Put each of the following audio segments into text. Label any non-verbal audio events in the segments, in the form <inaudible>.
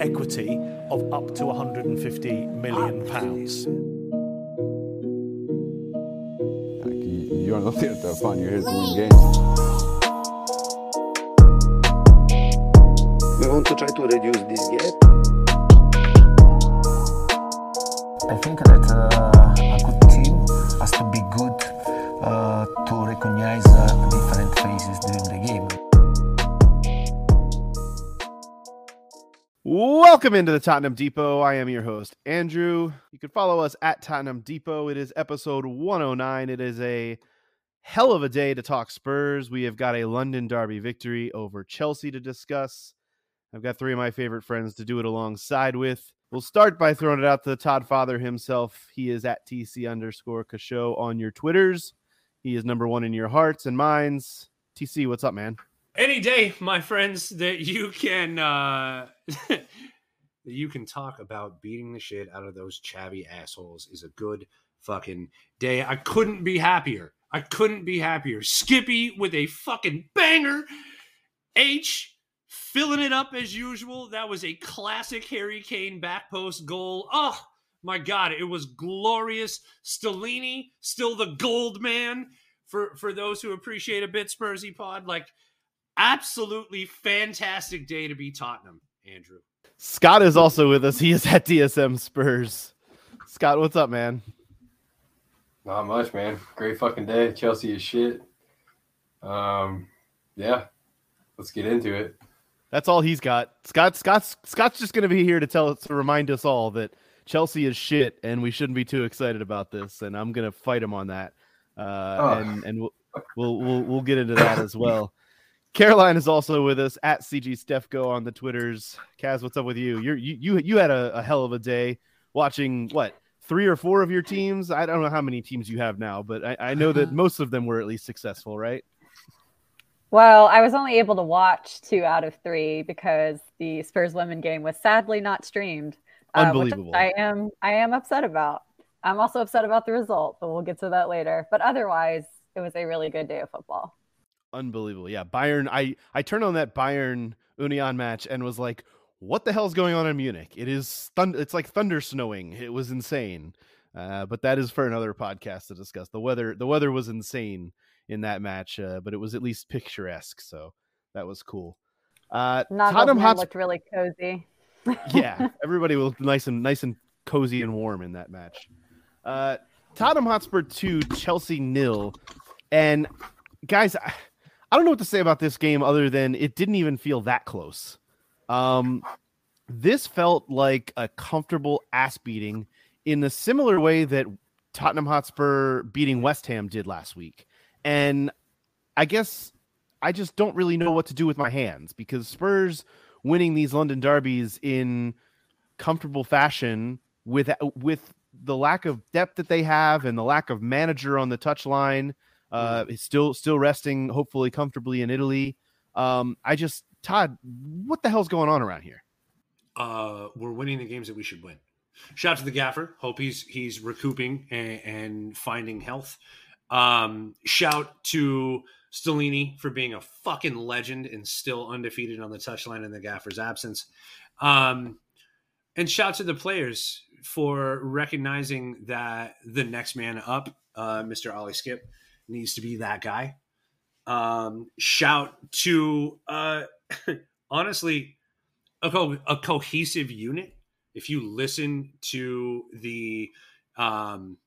Equity of up to 150 million pounds. Like, you, you're not here to have fun, you're here to win games. We want to try to reduce this gap. I think that uh, a good team has to be good uh, to recognize uh, different during the game. Welcome into the Tottenham Depot. I am your host, Andrew. You can follow us at Tottenham Depot. It is episode 109. It is a hell of a day to talk Spurs. We have got a London Derby victory over Chelsea to discuss. I've got three of my favorite friends to do it alongside with. We'll start by throwing it out to the Todd Father himself. He is at TC underscore Kasho on your Twitters. He is number one in your hearts and minds. TC, what's up, man? any day, my friends, that you can uh <laughs> that you can talk about beating the shit out of those chabby assholes is a good fucking day. I couldn't be happier. I couldn't be happier. Skippy with a fucking banger. H filling it up as usual. That was a classic Harry Kane back post goal. Oh my god, it was glorious. Stellini, still the gold man for for those who appreciate a bit Spursy pod. Like absolutely fantastic day to be Tottenham, Andrew. Scott is also with us. He is at DSM Spurs. Scott, what's up, man? Not much, man. Great fucking day. Chelsea is shit. Um, yeah. Let's get into it. That's all he's got. Scott, Scott's Scott's just going to be here to tell to remind us all that Chelsea is shit, and we shouldn't be too excited about this. And I'm going to fight him on that. Uh, Oh. And and we'll, <laughs> we'll we'll we'll get into that as well. Caroline is also with us at CG Stefco on the Twitters. Kaz, what's up with you? You're, you you you had a, a hell of a day watching what three or four of your teams. I don't know how many teams you have now, but I, I know that <sighs> most of them were at least successful, right? Well, I was only able to watch two out of three because the Spurs women game was sadly not streamed. uh, which Unbelievable. I am I am upset about. I'm also upset about the result, but we'll get to that later. But otherwise, it was a really good day of football. Unbelievable. Yeah, Bayern. I I turned on that Bayern Union match and was like, "What the hell's going on in Munich? It is thund- It's like thunder snowing. It was insane." Uh, but that is for another podcast to discuss. The weather. The weather was insane in that match, uh, but it was at least picturesque. So that was cool. Uh, Tottenham Hotspur. looked really cozy. yeah, <laughs> everybody looked nice and nice and cozy and warm in that match. Uh, Tottenham Hotspur two, Chelsea nil, and guys, I, I don't know what to say about this game other than it didn't even feel that close. Um, this felt like a comfortable ass beating in the similar way that Tottenham Hotspur beating West Ham did last week, and I guess I just don't really know what to do with my hands because Spurs winning these London derbies in comfortable fashion with with the lack of depth that they have and the lack of manager on the touch line uh is still still resting hopefully comfortably in Italy um I just Todd what the hell's going on around here Uh, we're winning the games that we should win. Shout out to the gaffer. Hope he's he's recouping and, and finding health. Um, shout to Stellini for being a fucking legend and still undefeated on the touchline in the gaffer's absence. Um, and shout to the players for recognizing that the next man up, uh, Mr. Ollie Skipp, needs to be that guy. Um, shout to uh, <laughs> honestly a, co- a cohesive unit. If you listen to the um,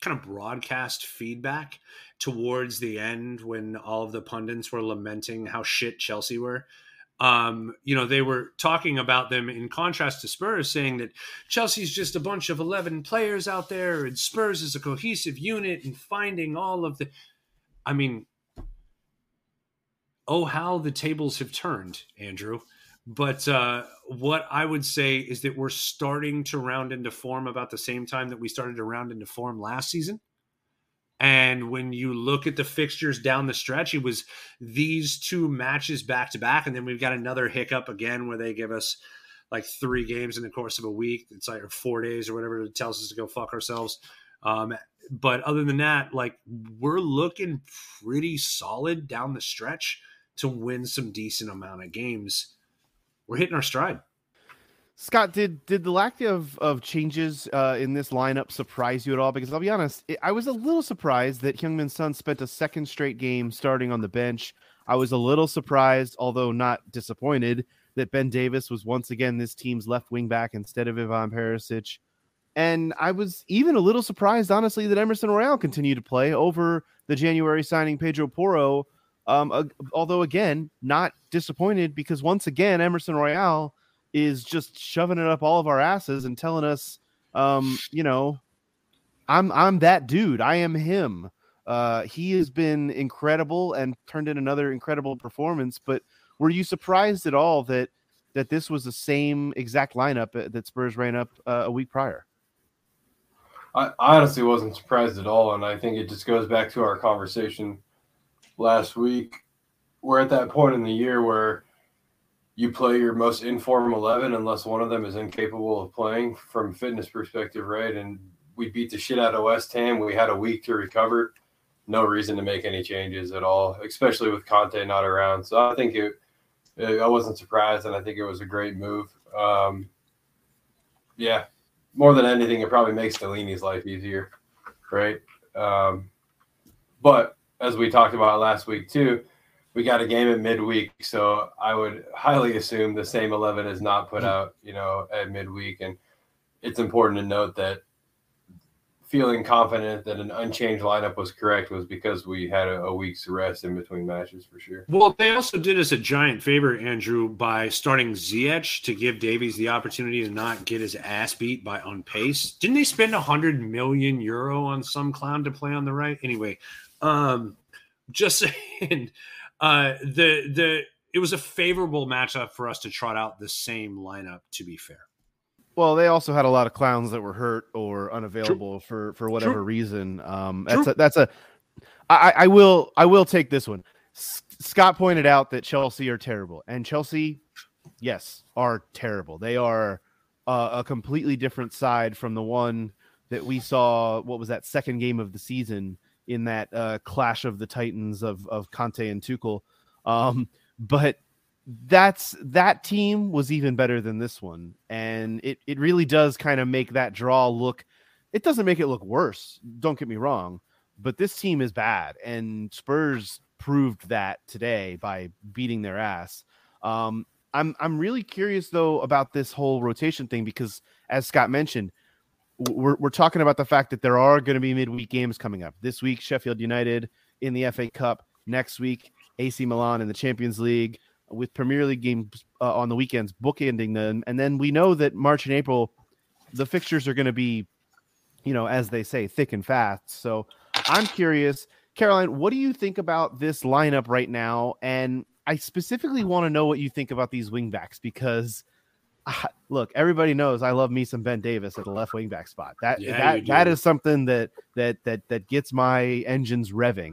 kind of broadcast feedback towards the end when all of the pundits were lamenting how shit Chelsea were, um, you know, they were talking about them in contrast to Spurs, saying that Chelsea's just a bunch of 11 players out there and Spurs is a cohesive unit and finding all of the. I mean, oh, how the tables have turned, Andrew. But uh, what I would say is that we're starting to round into form about the same time that we started to round into form last season. And when you look at the fixtures down the stretch, it was these two matches back to back. And then we've got another hiccup again where they give us like three games in the course of a week. It's like four days or whatever it tells us to go fuck ourselves. Um, but other than that, like we're looking pretty solid down the stretch to win some decent amount of games. We're hitting our stride. Scott, did did the lack of of changes uh, in this lineup surprise you at all? Because I'll be honest, it, I was a little surprised that Heung-min Son spent a second straight game starting on the bench. I was a little surprised, although not disappointed, that Ben Davies was once again this team's left wing back instead of Ivan Perisic. And I was even a little surprised, honestly, that Emerson Royal continued to play over the January signing Pedro Porro. Um, uh, although again, not disappointed because once again, Emerson Royal is just shoving it up all of our asses and telling us, um, you know, I'm I'm that dude. I am him. Uh, he has been incredible and turned in another incredible performance. But were you surprised at all that that this was the same exact lineup uh, that Spurs ran up uh, a week prior? I honestly wasn't surprised at all, and I think it just goes back to our conversation last week. We're at that point in the year where you play your most informed 11 unless one of them is incapable of playing from fitness perspective, right? And we beat the shit out of West Ham. We had a week to recover. No reason to make any changes at all, especially with Conte not around. So I think it, I wasn't surprised, and I think it was a great move. Um, yeah, more than anything, it probably makes Stellini's life easier, right? Um, but as we talked about last week too, we got a game at midweek, so I would highly assume the same eleven is not put out, you know, at midweek, and it's important to note that feeling confident that an unchanged lineup was correct was because we had a, a, week's rest in between matches for sure. Well, they also did us a giant favor, Andrew, by starting Ziyech to give Davies the opportunity to not get his ass beat by on pace. Didn't they spend a hundred million euro on some clown to play on the right? Anyway, um, just <laughs> saying, uh, the the it was a favorable matchup for us to trot out the same lineup. To be fair. Well, they also had a lot of clowns that were hurt or unavailable True. for for whatever True. reason. Um, that's True. a, that's a. I, I will I will take this one. S- Scott pointed out that Chelsea are terrible, and Chelsea, yes, are terrible. They are uh, a completely different side from the one that we saw. What was that second game of the season in that uh, clash of the Titans of of Conte and Tuchel? Um, but that's that team was even better than this one. And it it really does kind of make that draw look it doesn't make it look worse don't get me wrong but this team is bad. And spurs proved that today by beating their ass. Um i'm i'm really curious though about this whole rotation thing because as scott mentioned we're, we're talking about the fact that there are going to be midweek games coming up this week sheffield united in the fa cup next week ac milan in the champions league with Premier League games uh, on the weekends, bookending them, and then we know that March and April, the fixtures are going to be, you know, as they say, thick and fast. So I'm curious, Caroline, what do you think about this lineup right now? And I specifically want to know what you think about these wingbacks because. Uh, look, everybody knows I love me some Ben Davies at the left wing back spot. That yeah, that that is something that that that that gets my engines revving.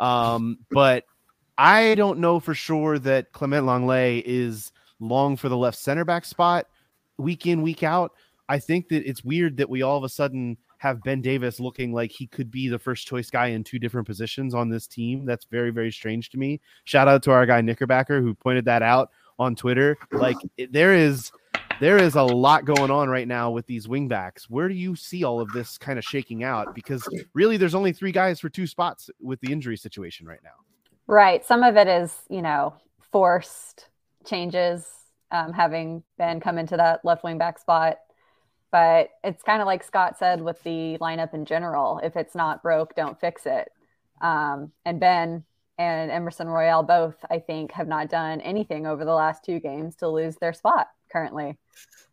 Um, but I don't know for sure that Clement Lenglet is long for the left center back spot week in, week out. I think that it's weird that we all of a sudden have Ben Davies looking like he could be the first choice guy in two different positions on this team. That's very, very strange to me. Shout out to our guy Knickerbacker who pointed that out on Twitter. Like there is there is a lot going on right now with these wingbacks. Where do you see all of this kind of shaking out? Because really there's only three guys for two spots with the injury situation right now. Right. Some of it is, you know, forced changes, um, having Ben come into that left wing back spot. But it's kind of like Scott said with the lineup in general. If it's not broke, don't fix it. Um, and Ben and Emerson Royal both, I think, have not done anything over the last two games to lose their spot currently.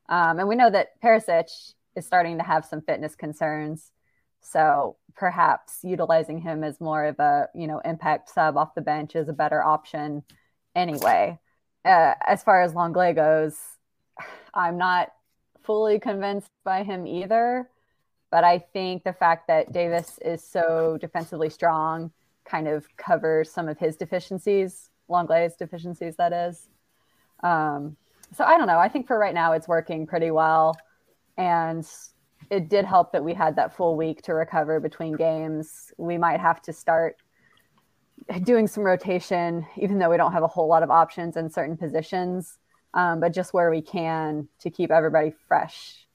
Um, and we know that Perisic is starting to have some fitness concerns. So perhaps utilizing him as more of a, you know, impact sub off the bench is a better option anyway. Uh, as far as Lenglet goes, I'm not fully convinced by him either. But I think the fact that Davies is so defensively strong kind of covers some of his deficiencies, Lenglet's deficiencies, that is. Um, so I don't know. I think for right now, it's working pretty well. And it did help that we had that full week to recover between games. We might have to start doing some rotation, even though we don't have a whole lot of options in certain positions, um, but just where we can to keep everybody fresh.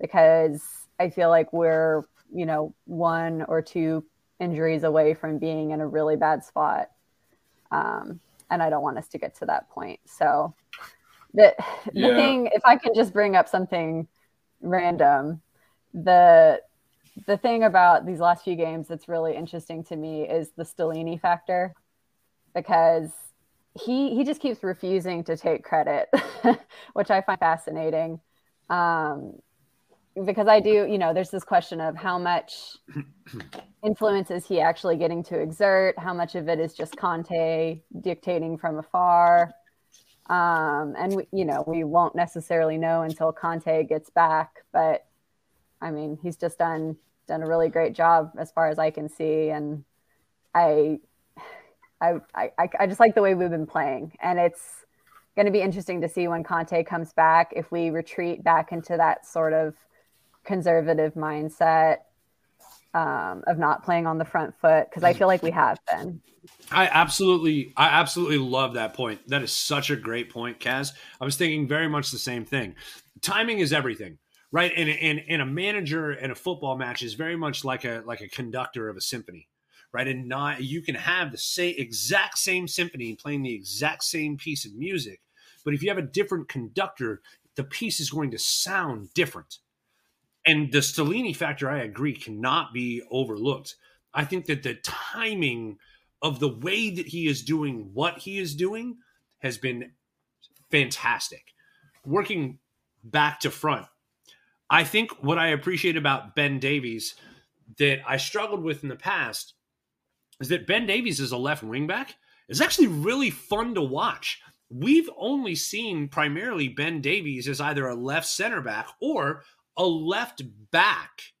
Because I feel like we're, you know, one or two injuries away from being in a really bad spot. Um, and I don't want us to get to that point. So the, the Yeah. thing, if I can just bring up something random, the the thing about these last few games that's really interesting to me is the Stellini factor because he he just keeps refusing to take credit, <laughs> which I find fascinating. Um, because I do, you know, there's this question of how much <clears throat> influence is he actually getting to exert? How much of it is just Conte dictating from afar? Um, and we, you know, we won't necessarily know until Conte gets back, but I mean, he's just done done a really great job as far as I can see, and I, I, I, I just like the way we've been playing, and it's going to be interesting to see when Conte comes back if we retreat back into that sort of conservative mindset um, of not playing on the front foot because I feel like we have been. I absolutely, I absolutely love that point. That is such a great point, Kaz. I was thinking very much the same thing. Timing is everything, right? And and and a manager in a football match is very much like a like a conductor of a symphony, right? And not you can have the same exact same symphony playing the exact same piece of music, but if you have a different conductor, the piece is going to sound different. And the Stellini factor, I agree, cannot be overlooked. I think that the timing of the way that he is doing what he is doing has been fantastic. Working back to front. I think what I appreciate about Ben Davies that I struggled with in the past is that Ben Davies is a left wing back is actually really fun to watch. We've only seen primarily Ben Davies as either a left center back or a left back.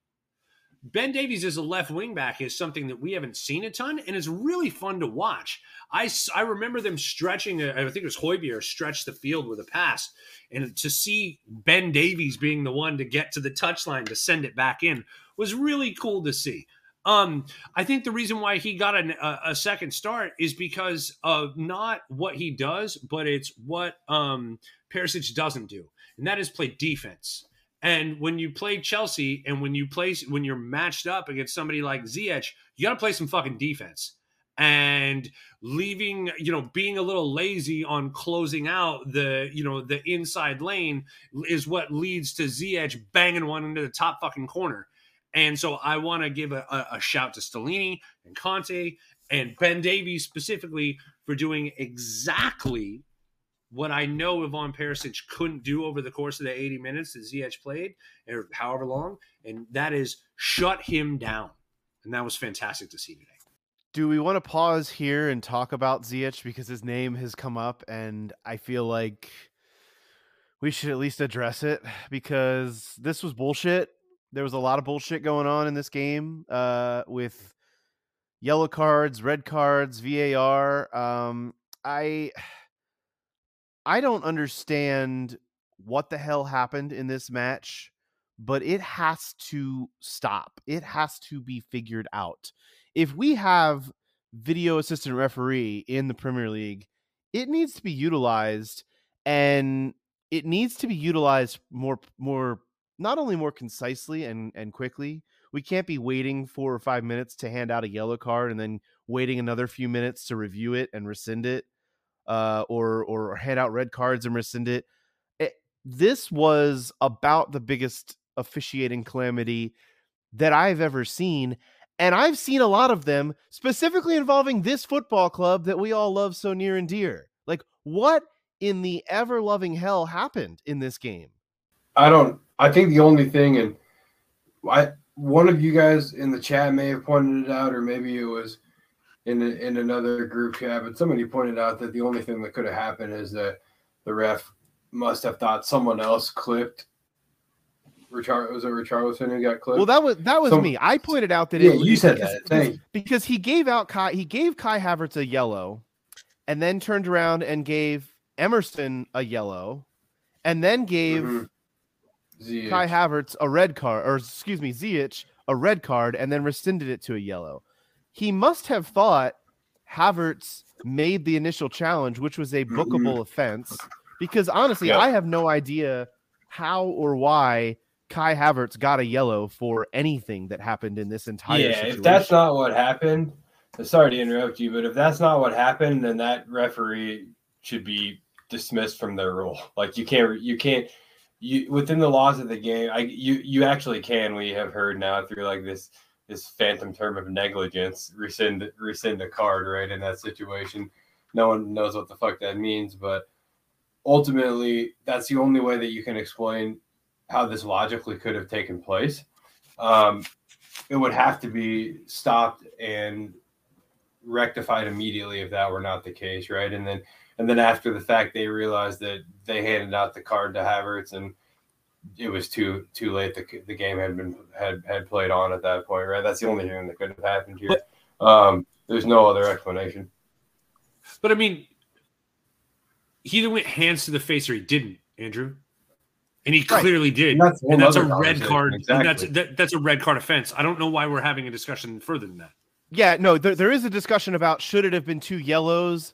Ben Davies as a left wing back is something that we haven't seen a ton, and it's really fun to watch. I, I remember them stretching, uh, I think it was Hojbjerg stretched the field with a pass, and to see Ben Davies being the one to get to the touchline to send it back in was really cool to see. Um, I think the reason why he got an, a, a second start is because of not what he does, but it's what um, Perisic doesn't do, and that is play defense. And when you play Chelsea and when you play when you're matched up against somebody like Ziyech, you got to play some fucking defense. And leaving, you know, being a little lazy on closing out the, you know, the inside lane is what leads to Ziyech banging one into the top fucking corner. And so I want to give a, a, a shout to Stellini and Conte and Ben Davies specifically for doing exactly what I know Ivan Perisic couldn't do over the course of the 80 minutes that Ziyech played, or however long, and that is shut him down. And that was fantastic to see today. Do we want to pause here and talk about Ziyech because his name has come up, and I feel like we should at least address it because this was bullshit. There was a lot of bullshit going on in this game uh, with yellow cards, red cards, VAR. Um, I I don't understand what the hell happened in this match, but it has to stop. It has to be figured out. If we have video assistant referee in the Premier League, it needs to be utilized and it needs to be utilized more more not only more concisely and and quickly. We can't be waiting 4 or 5 minutes to hand out a yellow card and then waiting another few minutes to review it and rescind it uh, or or hand out red cards and rescind it. it. This was about the biggest officiating calamity that I've ever seen, and I've seen a lot of them, specifically involving this football club that we all love so near and dear. Like, what in the ever loving hell happened in this game? I don't. I think the only thing, and I one of you guys in the chat may have pointed it out, or maybe it was in in another group chat, but somebody pointed out that the only thing that could have happened is that the ref must have thought someone else clipped. Richard was it Richarlison who got clipped? Well, that was that was So- me. I pointed out that Yeah, it, you said because, that. Thank- because he gave out Kai he gave Kai Havertz a yellow, and then turned around and gave Emerson a yellow, and then gave Mhm. Kai Havertz a red card, or excuse me, Ziyech a red card, and then rescinded it to a yellow. He must have thought Havertz made the initial challenge, which was a mm-hmm. bookable offense, because honestly, Yeah. I have no idea how or why Kai Havertz got a yellow for anything that happened in this entire yeah, situation. if that's not what happened, sorry to interrupt you, but if that's not what happened, then that referee should be dismissed from their role. <laughs> Like you can't, you can't, you within the laws of the game. I you you actually can. We have heard now through like this this phantom term of negligence rescind rescind a card right in that situation. No one knows what the fuck that means, but ultimately that's the only way that you can explain how this logically could have taken place. Um, it would have to be stopped and rectified immediately if that were not the case, right? And then and then after the fact, they realized that they handed out the card to Havertz, and it was too too late. The, the game had been had had played on at that point, right? That's the only thing that could have happened here. Um, there's no other explanation. But I mean, he either went hands to the face or he didn't, Andrew. And he Right. clearly did. And that's a And that's a red card. conversation, And that's that, that's a red card offense. I don't know why we're having a discussion further than that. yeah, no, there, there is a discussion about should it have been two yellows.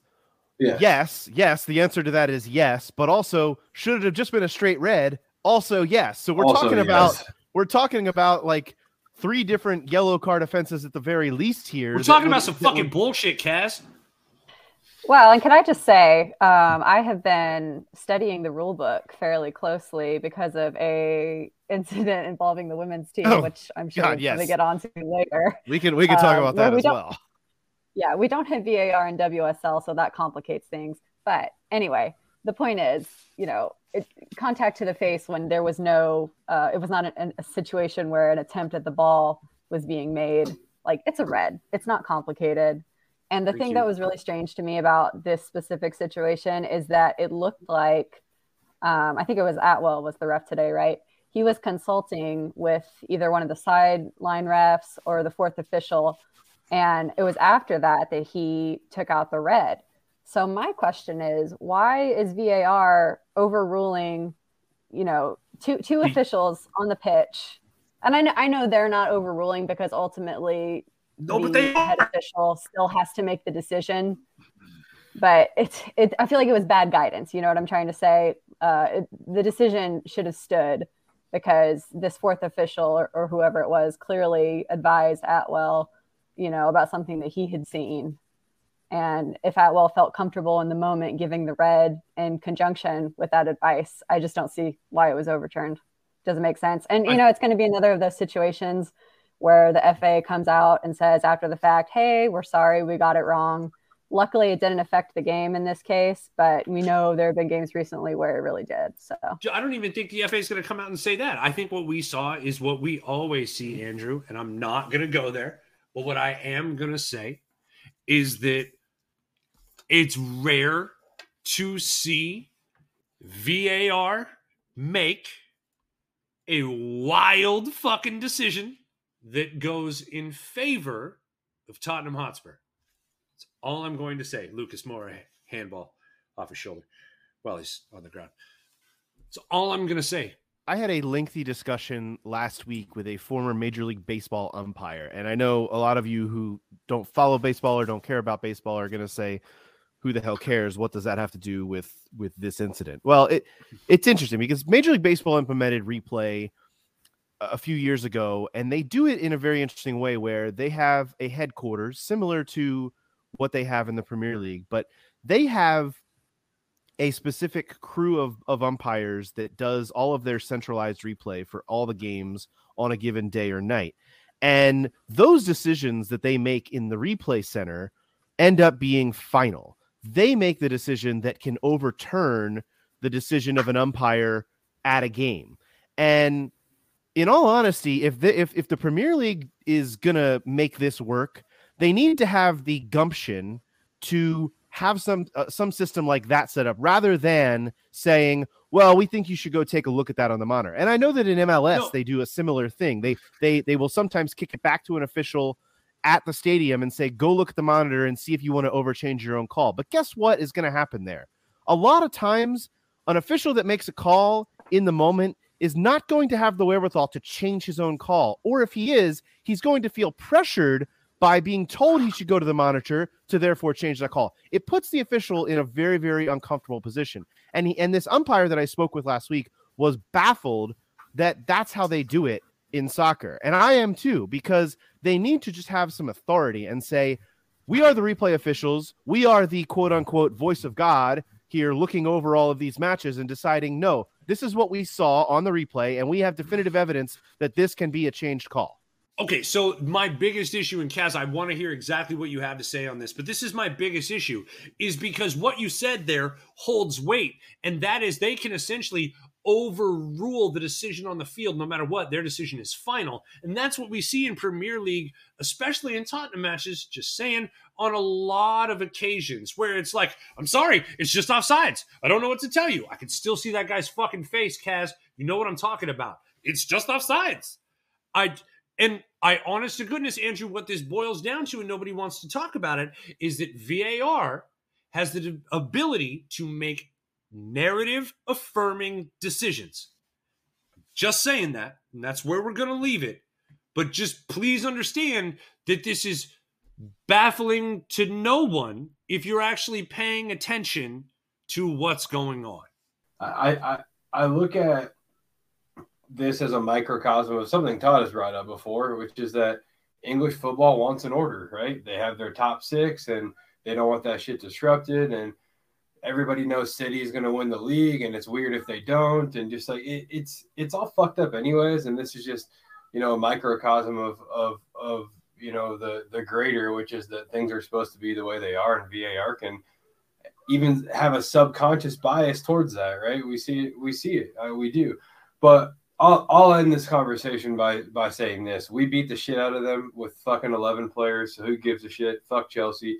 Yeah. Yes, yes. The answer to that is yes, but also should it have just been a straight red? Also, yes. So we're Also, talking about yes. we're talking about like three different yellow card offenses at the very least here. We're talking would- about some that would- fucking bullshit, Cass. Well, and can I just say, um, I have been studying the rule book fairly closely because of a incident involving the women's team, Oh, which I'm sure God, we're going yes. to get onto later. We can we can talk Um, about where that we as well. Yeah, we don't have VAR and WSL, so that complicates things. But anyway, the point is, you know, it, contact to the face when there was no, uh, it was not a, a situation where an attempt at the ball was being made. Like it's a red. It's not complicated. And the Thank thing you. that was really strange to me about this specific situation is that it looked like, um, I think it was Attwell was the ref today, right? He was consulting with either one of the sideline refs or the fourth official and it was after that that he took out the red. So my question is, why is VAR overruling, you know, two two officials on the pitch? And I know I know they're not overruling because ultimately No, the but they head are. official still has to make the decision. But it's it. I feel like it was bad guidance. You know what I'm trying to say? Uh, it, the decision should have stood because this fourth official or, or whoever it was clearly advised Attwell, you know, about something that he had seen. And if Attwell felt comfortable in the moment giving the red in conjunction with that advice, I just don't see why it was overturned. Doesn't make sense. And you know, it's going to be another of those situations where the FA comes out and says after the fact, "Hey, we're sorry, we got it wrong." Luckily, it didn't affect the game in this case, but we know there have been games recently where it really did. So I don't even think the FA is going to come out and say that. I think what we saw is what we always see, Andrew, and I'm not going to go there. But what I am going to say is that it's rare to see VAR make a wild fucking decision that goes in favor of Tottenham Hotspur. That's all I'm going to say. Lucas Moura handball off his shoulder while he's on the ground. That's all I'm going to say. I had a lengthy discussion last week with a former Major League Baseball umpire, and I know a lot of you who don't follow baseball or don't care about baseball are going to say, "Who the hell cares? What does that have to do with with this incident?" Well, it it's interesting because Major League Baseball implemented replay a few years ago, and they do it in a very interesting way where they have a headquarters similar to what they have in the Premier League, but they have a specific crew of, of umpires that does all of their centralized replay for all the games on a given day or night. And those decisions that they make in the replay center end up being final. They make the decision that can overturn the decision of an umpire at a game. And in all honesty, if the if, if the Premier League is gonna make this work, they need to have the gumption to have some uh, some system like that set up rather than saying well we think you should go take a look at that on the monitor and i know that in mls No. they do a similar thing they they they will sometimes kick it back to an official at the stadium and say go look at the monitor and see if you want to overchange your own call but guess what is going to happen there a lot of times an official that makes a call in the moment is not going to have the wherewithal to change his own call or if he is he's going to feel pressured by being told he should go to the monitor to therefore change that call. It puts the official in a very, very uncomfortable position. And he and this umpire that I spoke with last week was baffled that that's how they do it in soccer. And I am too, because they need to just have some authority and say, we are the replay officials. We are the quote unquote voice of God here looking over all of these matches and deciding, no, this is what we saw on the replay, and we have definitive evidence that this can be a changed call. Okay, so my biggest issue in Kaz, I want to hear exactly what you have to say on this, but this is my biggest issue, is because what you said there holds weight, and that is they can essentially overrule the decision on the field no matter what. Their decision is final, and that's what we see in Premier League, especially in Tottenham matches. Just saying, on a lot of occasions where it's like, I'm sorry, it's just offsides. I don't know what to tell you. I can still see that guy's fucking face, Kaz. You know what I'm talking about. It's just offsides. I and I honest to goodness, Andrew, what this boils down to, and nobody wants to talk about it, is that VAR has the ability to make narrative affirming decisions. Just saying that, and that's where we're going to leave it. But just please understand that this is baffling to no one if you're actually paying attention to what's going on. I, I I look at this as a microcosm of something Todd has brought up before, which is that English football wants an order, right? They have their top six and they don't want that shit disrupted. And everybody knows City is going to win the league, and it's weird if they don't. And just like it, it's it's all fucked up, anyways. And this is just you know a microcosm of of of you know the the greater, which is that things are supposed to be the way they are, and VAR can even have a subconscious bias towards that, right? We see it, we see it, uh, we do. But I'll, I'll end this conversation by by saying this: we beat the shit out of them with fucking eleven players. So who gives a shit? Fuck Chelsea.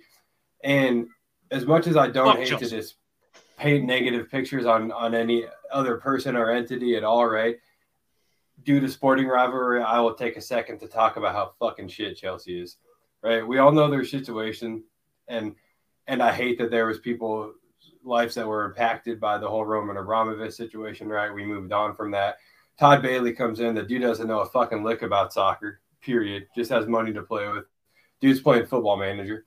And as much as I don't Fuck hate Chelsea. to just paint negative pictures on on any other person or entity at all, right? Due to sporting rivalry, I will take a second to talk about how fucking shit Chelsea is. Right? We all know their situation, and and I hate that there was people lives that were impacted by the whole Roman Abramovich situation. Right? We moved on from that. Todd Boehly comes in. The dude doesn't know a fucking lick about soccer. Period. Just has money to play with. Dude's playing football manager.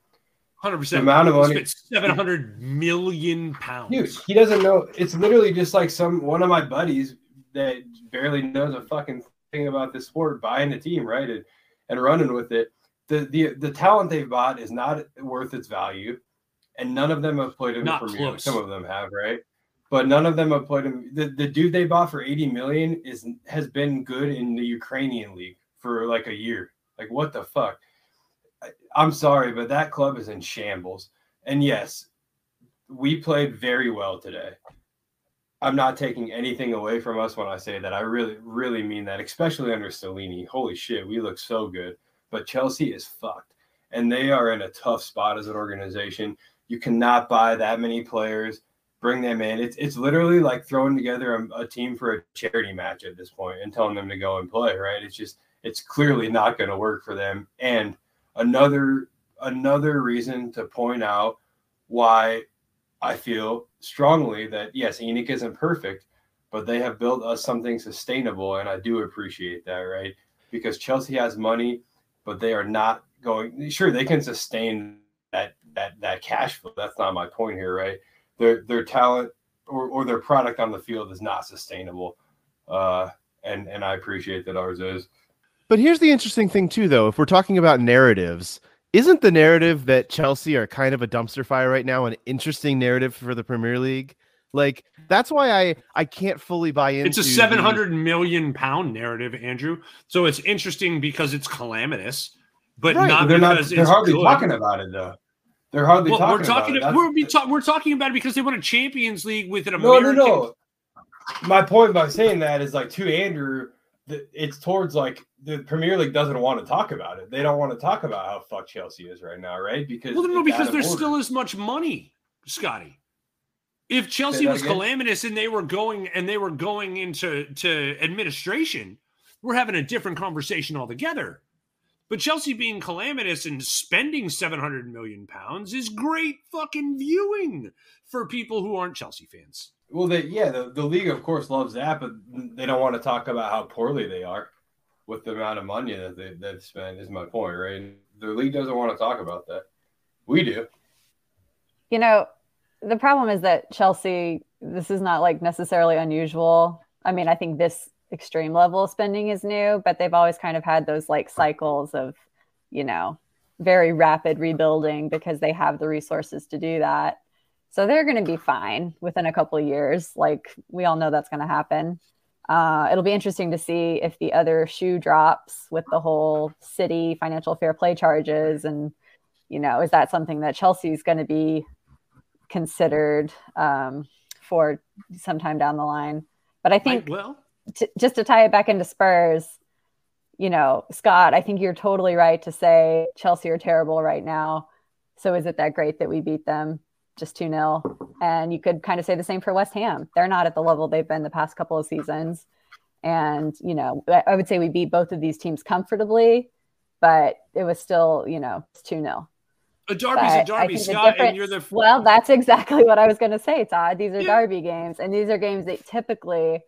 Hundred percent. amount of money- Seven hundred million pounds. Dude, he doesn't know. It's literally just like some one of my buddies that barely knows a fucking thing about this sport buying a team, right, and, and running with it. The, the the talent they've bought is not worth its value, and none of them have played in the Premier. Some of them have, right? But none of them have played in the, the dude they bought for 80 million is has been good in the Ukrainian league for like a year. Like what the fuck? I'm sorry, but that club is in shambles. And yes, we played very well today. I'm not taking anything away from us when I say that. I really, really mean that, especially under Stellini. Holy shit, we look so good. But Chelsea is fucked. And they are in a tough spot as an organization. You cannot buy that many players, bring them in. It's, it's literally like throwing together a, a team for a charity match at this point and telling them to go and play, right? It's just, it's clearly not going to work for them. And another, another reason to point out why I feel strongly that yes, ENIC isn't perfect, but they have built us something sustainable, and I do appreciate that, right? Because Chelsea has money, but they are not going. Sure, they can sustain that that that cash flow. That's not my point here, right? Their their talent or, or their product on the field is not sustainable, uh, and and I appreciate that ours is. But here's the interesting thing too, though. If we're talking about narratives, isn't the narrative that Chelsea are kind of a dumpster fire right now an interesting narrative for the Premier League? Like that's why I I can't fully buy into. It's a the- seven hundred million pound narrative, Andrew. So it's interesting because it's calamitous, but Right, not they're not. because They're it's hardly good. talking about it though. They're hardly Well, talking. we're talking. About it. we're, That's- ta- we're talking about it because they won a Champions League with an No, American. no, no. My point by saying that is like to Andrew, the, it's towards like the Premier League doesn't want to talk about it. They don't want to talk about how fuck Chelsea is right now, right? Because Well, no, because there's order. still as much money, Scotty. If Chelsea was again? calamitous and they were going and they were going into to administration, we're having a different conversation altogether. But Chelsea being calamitous and spending 700 million pounds is great fucking viewing for people who aren't Chelsea fans. Well, they yeah, the, the league of course loves that, but they don't want to talk about how poorly they are with the amount of money that they, they've spent. Is my point, right? The league doesn't want to talk about that. We do. You know, the problem is that Chelsea, this is not like necessarily unusual. I mean, I think this extreme level of spending is new, but they've always kind of had those like cycles of, you know, very rapid rebuilding because they have the resources to do that. So they're going to be fine within a couple of years. Like we all know that's going to happen. Uh, it'll be interesting to see if the other shoe drops with the whole city financial fair play charges and you know is that something that chelsea's going to be considered um, for sometime down the line but i think I- well, t- just to tie it back into spurs you know scott i think you're totally right to say chelsea are terrible right now so is it that great that we beat them just 2-0 and you could kind of say the same for west ham they're not at the level they've been the past couple of seasons and you know i would say we beat both of these teams comfortably but it was still you know 2-0 a derby's a but I derby, Scott, and you're the well, that's exactly what I was going to say, Todd. These are Yeah. derby games, and these are games that typically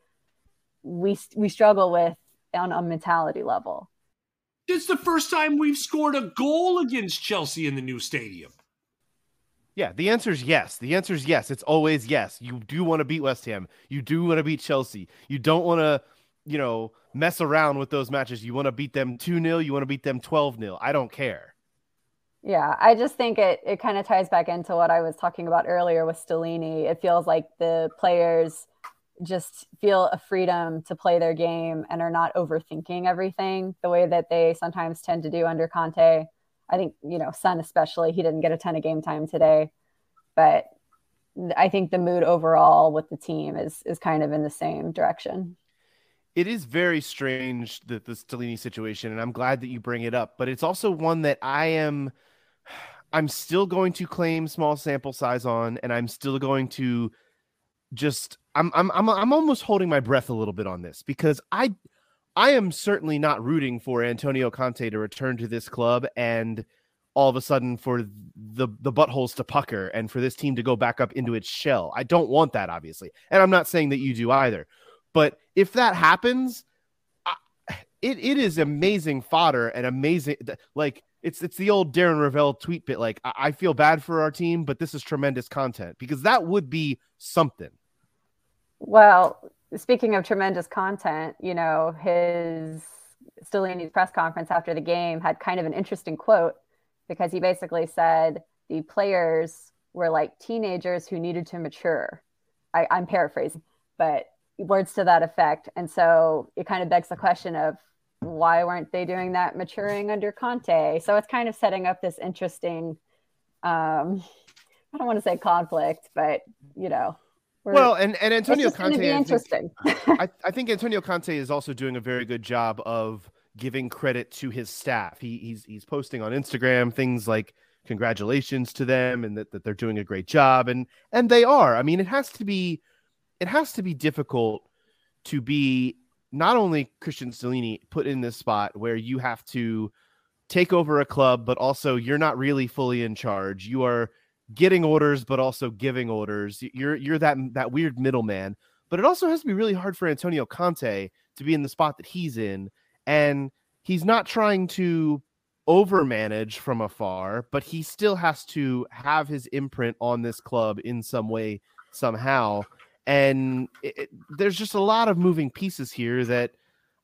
we we struggle with on a mentality level. It's the first time we've scored a goal against Chelsea in the new stadium. Yeah, the answer is yes. The answer is yes. It's always yes. You do want to beat West Ham. You do want to beat Chelsea. You don't want to, you know, mess around with those matches. You want to beat them 2 0. You want to beat them 12 0. I don't care. Yeah, I just think it it kind of ties back into what I was talking about earlier with Stellini. It feels like the players just feel a freedom to play their game and are not overthinking everything the way that they sometimes tend to do under Conte. I think, you know, Son especially, he didn't get a ton of game time today, but I think the mood overall with the team is is kind of in the same direction. It is very strange that the Stellini situation, and I'm glad that you bring it up, but it's also one that I am <sighs> I'm still going to claim small sample size on, and I'm still going to just I'm I'm I'm I'm almost holding my breath a little bit on this because I I am certainly not rooting for Antonio Conte to return to this club and all of a sudden for the the buttholes to pucker and for this team to go back up into its shell. I don't want that obviously. And I'm not saying that you do either. But if that happens, I, it it is amazing fodder and amazing like it's it's the old Darren Rovell tweet bit like I, I feel bad for our team, but this is tremendous content because that would be something. Well, speaking of tremendous content, you know, his Stellini's press conference after the game had kind of an interesting quote because he basically said the players were like teenagers who needed to mature. I, I'm paraphrasing, but words to that effect. And so it kind of begs the question of why weren't they doing that maturing under Conte? So it's kind of setting up this interesting um I don't want to say conflict, but you know, Well, and, and Antonio Conte, be I think- I, I think Antonio Conte is also doing a very good job of giving credit to his staff. He, he's he's posting on Instagram things like congratulations to them and that, that they're doing a great job and and they are. I mean, it has to be it has to be difficult to be not only Cristian Stellini put in this spot where you have to take over a club, but also you're not really fully in charge. You are getting orders, but also giving orders. You're you're that that weird middleman. But it also has to be really hard for Antonio Conte to be in the spot that he's in, and he's not trying to overmanage from afar, but he still has to have his imprint on this club in some way, somehow. And it, it- there's just a lot of moving pieces here that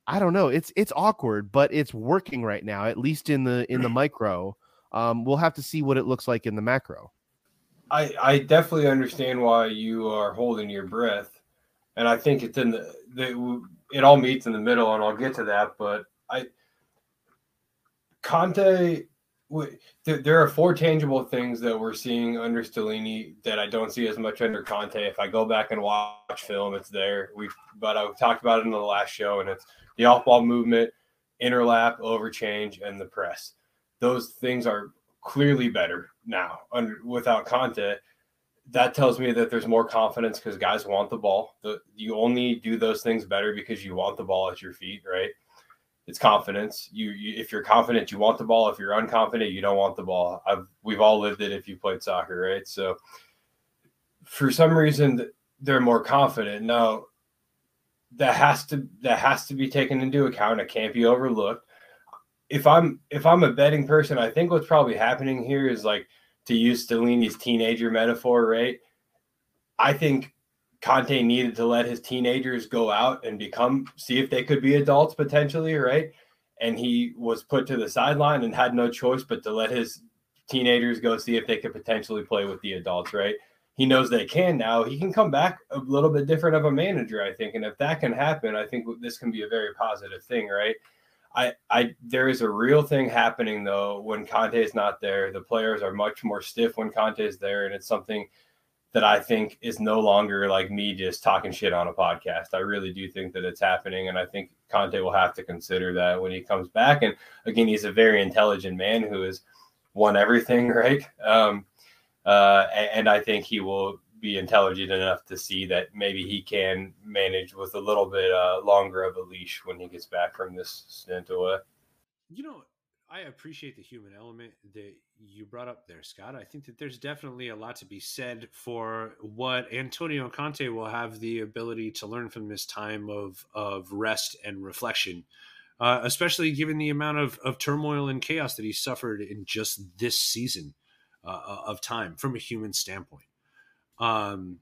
I don't know. It's it's awkward, but it's working right now, at least in the in the <clears throat> micro. Um, we'll have to see what it looks like in the macro. I, I definitely understand why you are holding your breath, and I think it's in the, the it all meets in the middle, and I'll get to that. But I Conte there are four tangible things that we're seeing under Stellini that I don't see as much under Conte. If I go back and watch film, it's there. We've but I talked about it in the last show, and it's the off-ball movement, interlap, overchange, and the press. Those things are clearly better now under without Conte. That tells me that there's more confidence because guys want the ball. The, you only do those things better because you want the ball at your feet, right? It's confidence. You, you if you're confident, you want the ball. If you're unconfident, you don't want the ball. I've we've all lived it if you played soccer, right? So for some reason they're more confident. Now that has to that has to be taken into account. It can't be overlooked. If I'm if I'm a betting person, I think what's probably happening here is like to use Stellini's teenager metaphor, right? I think Conte needed to let his teenagers go out and become see if they could be adults potentially, right? And he was put to the sideline and had no choice but to let his teenagers go see if they could potentially play with the adults, right? He knows they can now. He can come back a little bit different of a manager, I think. And if that can happen, I think this can be a very positive thing, right? I, I, there is a real thing happening though when Conte is not there. The players are much more stiff when Conte is there, and it's something that I think is no longer like me just talking shit on a podcast. I really do think that it's happening, and I think Conte will have to consider that when he comes back. And again, he's a very intelligent man who has won everything, <laughs> right? Um, uh, and I think he will be intelligent enough to see that maybe he can manage with a little bit uh, longer of a leash when he gets back from this stint away. You know, I appreciate the human element that you brought up there, Scott. I think that there's definitely a lot to be said for what Antonio Conte will have the ability to learn from this time of of rest and reflection, uh, especially given the amount of, of turmoil and chaos that he suffered in just this season uh, of time from a human standpoint. Um,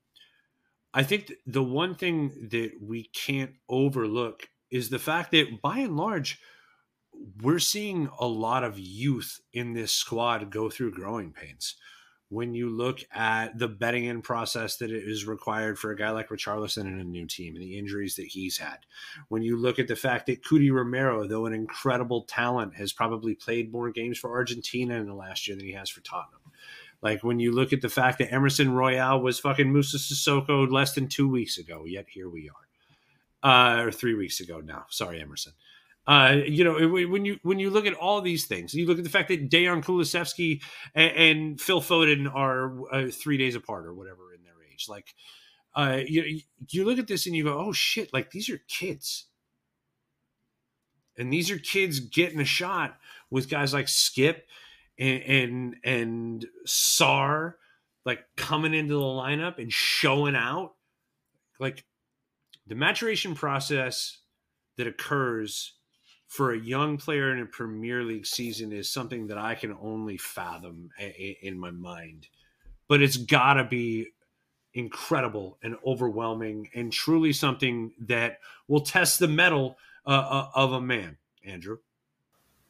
I think the one thing that we can't overlook is the fact that by and large, we're seeing a lot of youth in this squad go through growing pains. When you look at the betting in process that is required for a guy like Richarlison in a new team and the injuries that he's had, when you look at the fact that Cuti Romero, though an incredible talent, has probably played more games for Argentina in the last year than he has for Tottenham. Like when you look at the fact that Emerson Royal was fucking Musa Sissoko less than two weeks ago, yet here we are, uh, or three weeks ago now. Sorry, Emerson. Uh, you know, when you when you look at all these things, you look at the fact that Dejan Kulusevski and, and Phil Foden are uh, three days apart or whatever in their age. Like, uh, you you look at this and you go, oh shit! Like these are kids, and these are kids getting a shot with guys like Skipp and and, and Sarr, like coming into the lineup and showing out. Like the maturation process that occurs for a young player in a Premier League season is something that I can only fathom in my mind. But it's got to be incredible and overwhelming and truly something that will test the mettle uh, uh of a man, Andrew.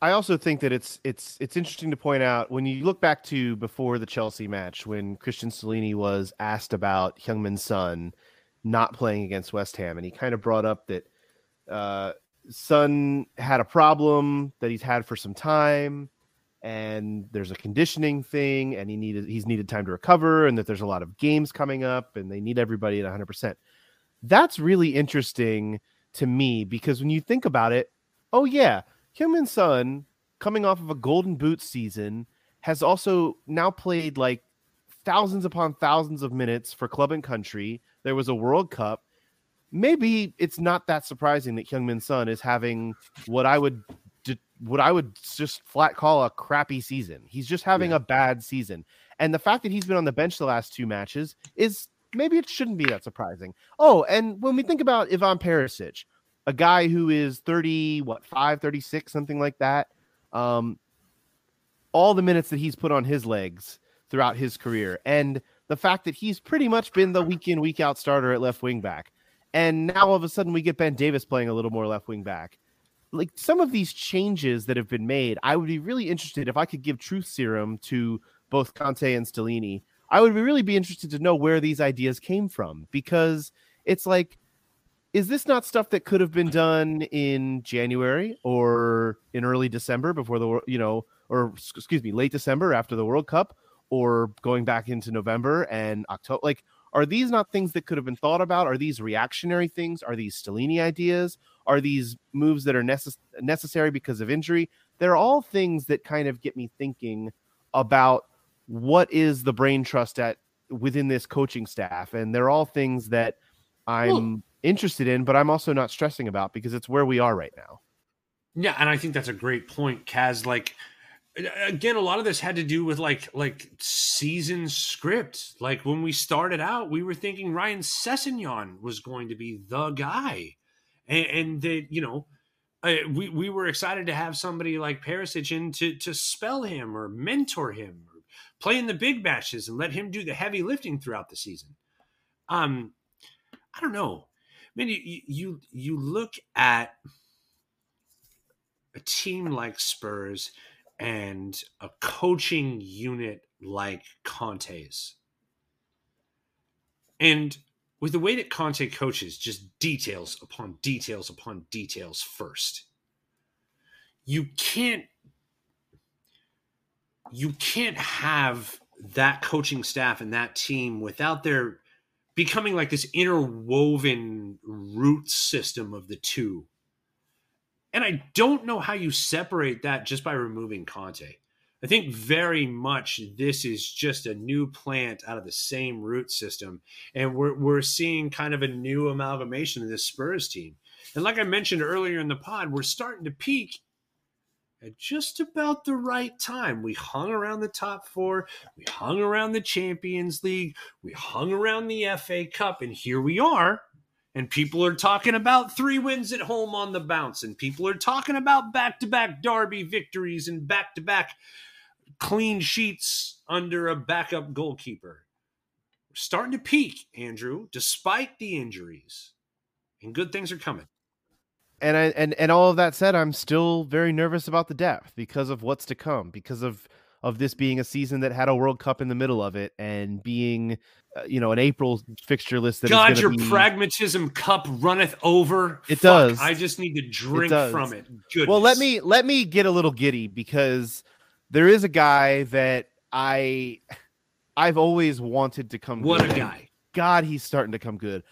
I also think that it's it's it's interesting to point out when you look back to before the Chelsea match when Cristian Stellini was asked about Heung-min Son not playing against West Ham, and he kind of brought up that uh, Son had a problem that he's had for some time, and there's a conditioning thing, and he needed he's needed time to recover, and that there's a lot of games coming up, and they need everybody at 100. percent That's really interesting to me because when you think about it, oh yeah, Heung-min Son coming off of a Golden Boot season has also now played like thousands upon thousands of minutes for club and country. There was a World Cup maybe it's not that surprising that Heung-min Son is having what I would what I would just flat call a crappy season. He's just having yeah. a bad season. And the fact that he's been on the bench the last two matches is maybe it shouldn't be that surprising. Oh, and when we think about Ivan Perisic, a guy who is 30, what, 5, 36, something like that, um, all the minutes that he's put on his legs throughout his career, and the fact that he's pretty much been the week in, week out starter at left wing back. And now all of a sudden we get Ben Davies playing a little more left wing back. Like some of these changes that have been made, I would be really interested if I could give truth serum to both Conte and Stellini. I would really be interested to know where these ideas came from because it's like, is this not stuff that could have been done in January or in early December before the you know or excuse me, late December after the World Cup, or going back into November and October? Like, are these not things that could have been thought about? Are these reactionary things? Are these Stellini ideas? Are these moves that are necess- necessary because of injury? They're all things that kind of get me thinking about what is the brain trust at within this coaching staff, and they're all things that I'm well, interested in, but I'm also not stressing about because it's where we are right now. Yeah, and I think that's a great point, Kaz. Like again, a lot of this had to do with like like season script. Like when we started out, we were thinking Ryan Sessegnon was going to be the guy, and, and that you know. Uh, we, we were excited to have somebody like Perisic in to, to spell him or mentor him or play in the big matches and let him do the heavy lifting throughout the season. Um, I don't know. Mean, you you you look at a team like Spurs and a coaching unit like Conte's. And with the way that Conte coaches, just details upon details upon details first, you can't you can't have that coaching staff and that team without their becoming like this interwoven root system of the two and I don't know how you separate that just by removing Conte. I think very much this is just a new plant out of the same root system. And we're, we're seeing kind of a new amalgamation of this Spurs team. And like I mentioned earlier in the pod, we're starting to peak at just about the right time. We hung around the top four, we hung around the Champions League, we hung around the FA Cup, and here we are and people are talking about three wins at home on the bounce, and people are talking about back to back Derby victories and back to back clean sheets under a backup goalkeeper. We're starting to peak, Andrew, despite the injuries, and good things are coming. And I and and all of that said, I'm still very nervous about the depth because of what's to come, because of of this being a season that had a World Cup in the middle of it and being, uh, you know, an April fixture list. That God, your be... pragmatism cup runneth over. It Fuck, does. I just need to drink it from it. Goodness. Well, let me let me get a little giddy because there is a guy that I I've always wanted to come. What good. a guy! God, he's starting to come good.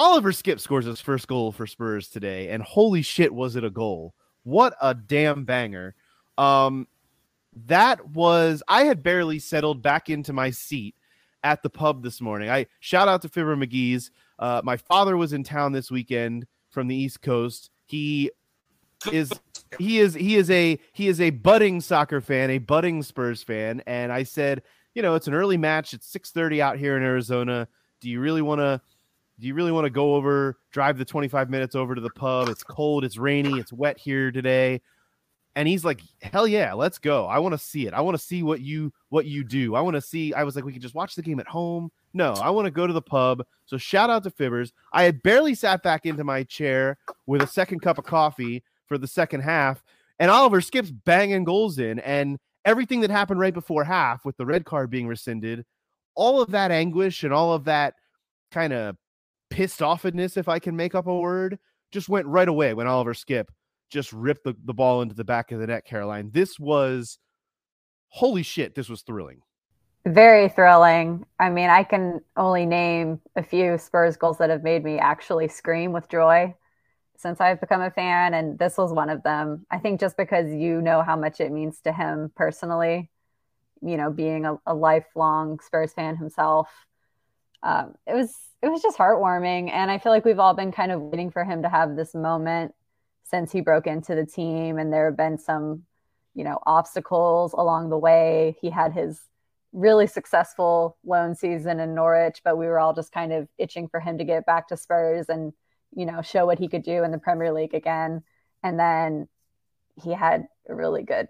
Oliver Skipp scores his first goal for Spurs today, and holy shit, was it a goal! What a damn banger! Um, that was I had barely settled back into my seat at the pub this morning. I shout out to Fibber McGee's. Uh, my father was in town this weekend from the East Coast. He is he is he is a he is a budding soccer fan, a budding Spurs fan, and I said, you know, it's an early match. It's 6:30 out here in Arizona. Do you really want to do you really want to go over drive the 25 minutes over to the pub? It's cold, it's rainy, it's wet here today. And he's like hell yeah let's go. I want to see it. I want to see what you what you do. I want to see i was like we could just watch the game at home. No i want to go to the pub. So shout out to fibbers. I had barely sat back into my chair with a second cup of coffee for the second half and oliver skipp's banging goals in and everything that happened right before half with the red card being rescinded all of that anguish and all of that kind of pissed offness if i can make up a word just went right away when oliver Skipp just ripped the, the ball into the back of the net, Caroline. This was holy shit, this was thrilling. Very thrilling. I mean, I can only name a few Spurs goals that have made me actually scream with joy since I've become a fan, and this was one of them. I think just because you know how much it means to him personally, you know, being a, a lifelong Spurs fan himself, um, it was it was just heartwarming, and I feel like we've all been kind of waiting for him to have this moment since he broke into the team and there have been some you know obstacles along the way. He had his really successful loan season in Norwich but we were all just kind of itching for him to get back to Spurs and you know show what he could do in the Premier League again. And then he had a really good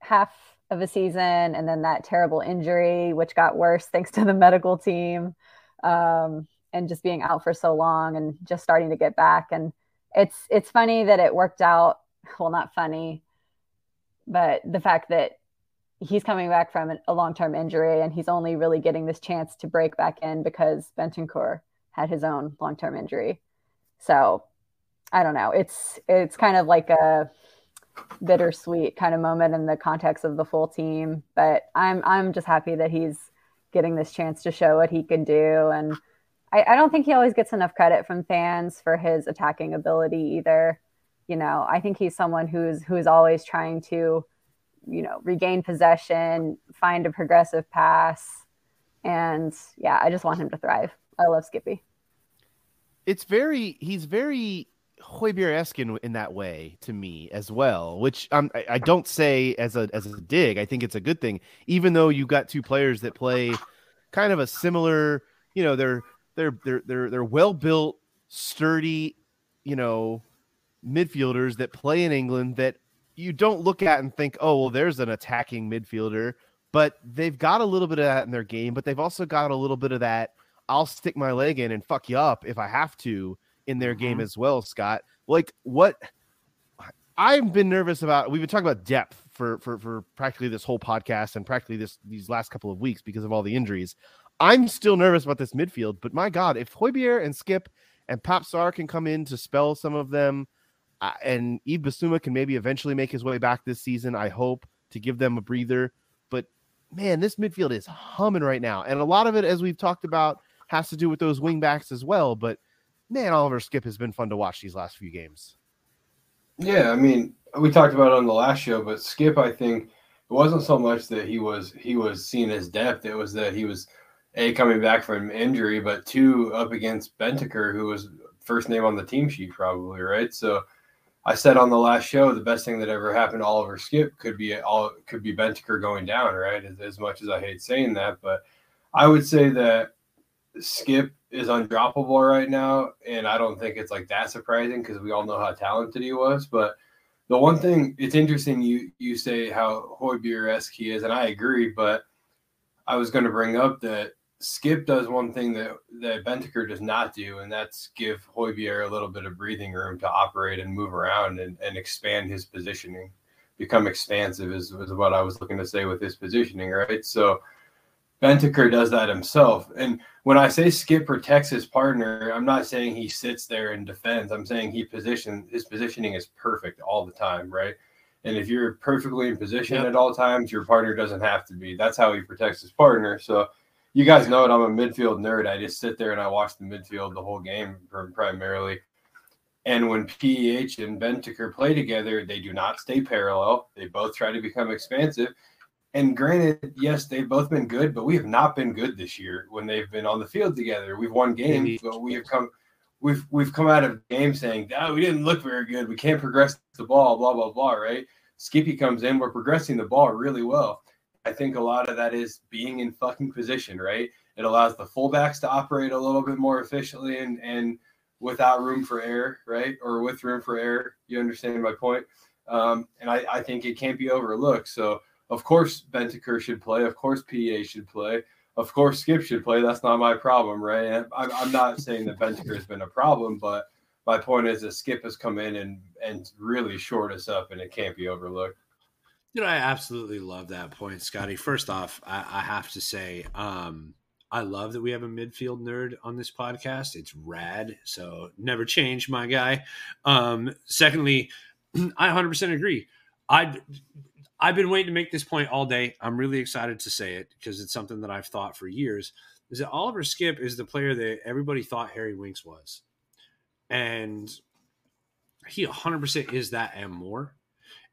half of a season and then that terrible injury which got worse thanks to the medical team um, and just being out for so long and just starting to get back and it's it's funny that it worked out. Well, not funny, but the fact that he's coming back from a long term injury and he's only really getting this chance to break back in because Bentancur had his own long term injury. So I don't know. It's it's kind of like a bittersweet kind of moment in the context of the full team. But I'm I'm just happy that he's getting this chance to show what he can do. And I, I don't think he always gets enough credit from fans for his attacking ability either. You know, I think he's someone who's who's always trying to, you know, regain possession, find a progressive pass. And yeah, I just want him to thrive. I love Skippy. It's very he's very Højbjerg-esque in, in that way to me as well, which um, I, I don't say as a as a dig. I think it's a good thing, even though you've got two players that play kind of a similar. You know, they're they're they're they're they're well built, sturdy, you know, midfielders that play in England that you don't look at and think, oh well, there's an attacking midfielder, but they've got a little bit of that in their game, but they've also got a little bit of that. I'll stick my leg in and fuck you up if I have to in their game Mhm. as well, Scott. Like what I've been nervous about we've been talking about depth for for for practically this whole podcast and practically this these last couple of weeks because of all the injuries. I'm still nervous about this midfield, but my god, if Hojbjerg and Skipp and Pape Sarr can come in to spell some of them uh, and Yves Bissouma can maybe eventually make his way back this season, I hope to give them a breather, but man, this midfield is humming right now. And a lot of it as we've talked about has to do with those wing backs as well, but man, Oliver Skipp has been fun to watch these last few games. Yeah, I mean, we talked about it on the last show, but Skipp, I think it wasn't so much that he was he was seen as depth; it was that he was a coming back from injury, but two up against Bentancur, who was first name on the team sheet, probably right. So, I said on the last show, the best thing that ever happened to Oliver Skipp could be all could be Bentancur going down, right? As, as much as I hate saying that, but I would say that Skipp is undroppable right now, and I don't think it's like that surprising because we all know how talented he was. But the one thing it's interesting you you say how Hojbjerg esque he is, and I agree. But I was going to bring up that Skipp does one thing that that Bentancur does not do, and that's give Hojbjerg a little bit of breathing room to operate and move around and, and expand his positioning, become expansive is, is what I was looking to say with his positioning, right? So Bentancur does that himself. And when I say Skipp protects his partner, I'm not saying he sits there and defends. I'm saying he position his positioning is perfect all the time, right? And if you're perfectly in position Yep. at all times, your partner doesn't have to be. That's how he protects his partner. So you guys know it. I'm a midfield nerd. I just sit there and I watch the midfield the whole game primarily. And when PEH and Bentancur play together, they do not stay parallel. They both try to become expansive. And granted, yes, they've both been good, but we have not been good this year when they've been on the field together. We've won games, but we have come we've we've come out of games saying, oh, we didn't look very good. We can't progress the ball, blah, blah, blah, right? Skippy comes in, we're progressing the ball really well. I think a lot of that is being in fucking position, right? It allows the fullbacks to operate a little bit more efficiently and and without room for error, right? Or with room for error. You understand my point? Um, and I, I think it can't be overlooked. So of course Bentancur should play. Of course PA should play. Of course Skipp should play. That's not my problem, right? I'm, I'm not saying that Bentancur has been a problem, but my point is that Skipp has come in and and really shored us up, and it can't be overlooked. You know, I absolutely love that point, Scotty. First off, I, I have to say, um, I love that we have a midfield nerd on this podcast. It's rad. So never change, my guy. Um, secondly, <clears throat> I 100% agree. I I've been waiting to make this point all day. I'm really excited to say it because it's something that I've thought for years. Is that Oliver Skipp is the player that everybody thought Harry Winks was, and he 100% is that and more.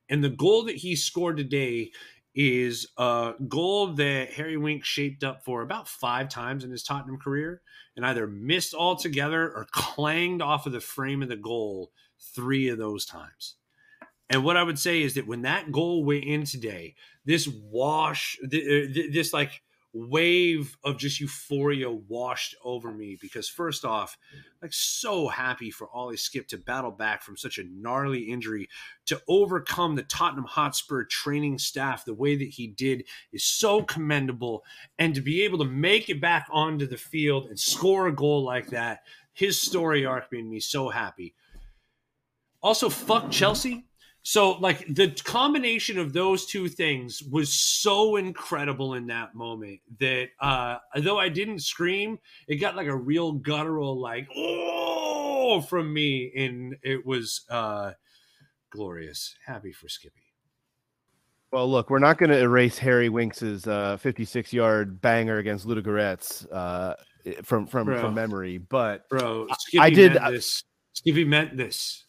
And the goal that he scored today is a goal that Harry Winks shaped up for about five times in his Tottenham career and either missed altogether or clanged off of the frame of the goal three of those times. And what I would say is that when that goal went in today, this wash, uh, th- this like wave of just euphoria washed over me because first off, like so happy for Ollie Skipp to battle back from such a gnarly injury. To overcome the Tottenham Hotspur training staff the way that he did is so commendable. And to be able to make it back onto the field and score a goal like that his story arc made me so happy. Also fuck Chelsea so like the combination of those two things was so incredible in that moment that uh though I didn't scream, it got like a real guttural like oh from me and it was uh glorious. Happy for Skippy. Well, look, we're not going to erase Harry Winks's uh, 56 yard banger against Ludogorets uh, from from Bro. from memory, but Bro, I- Skippy I did- meant this. Skippy meant this.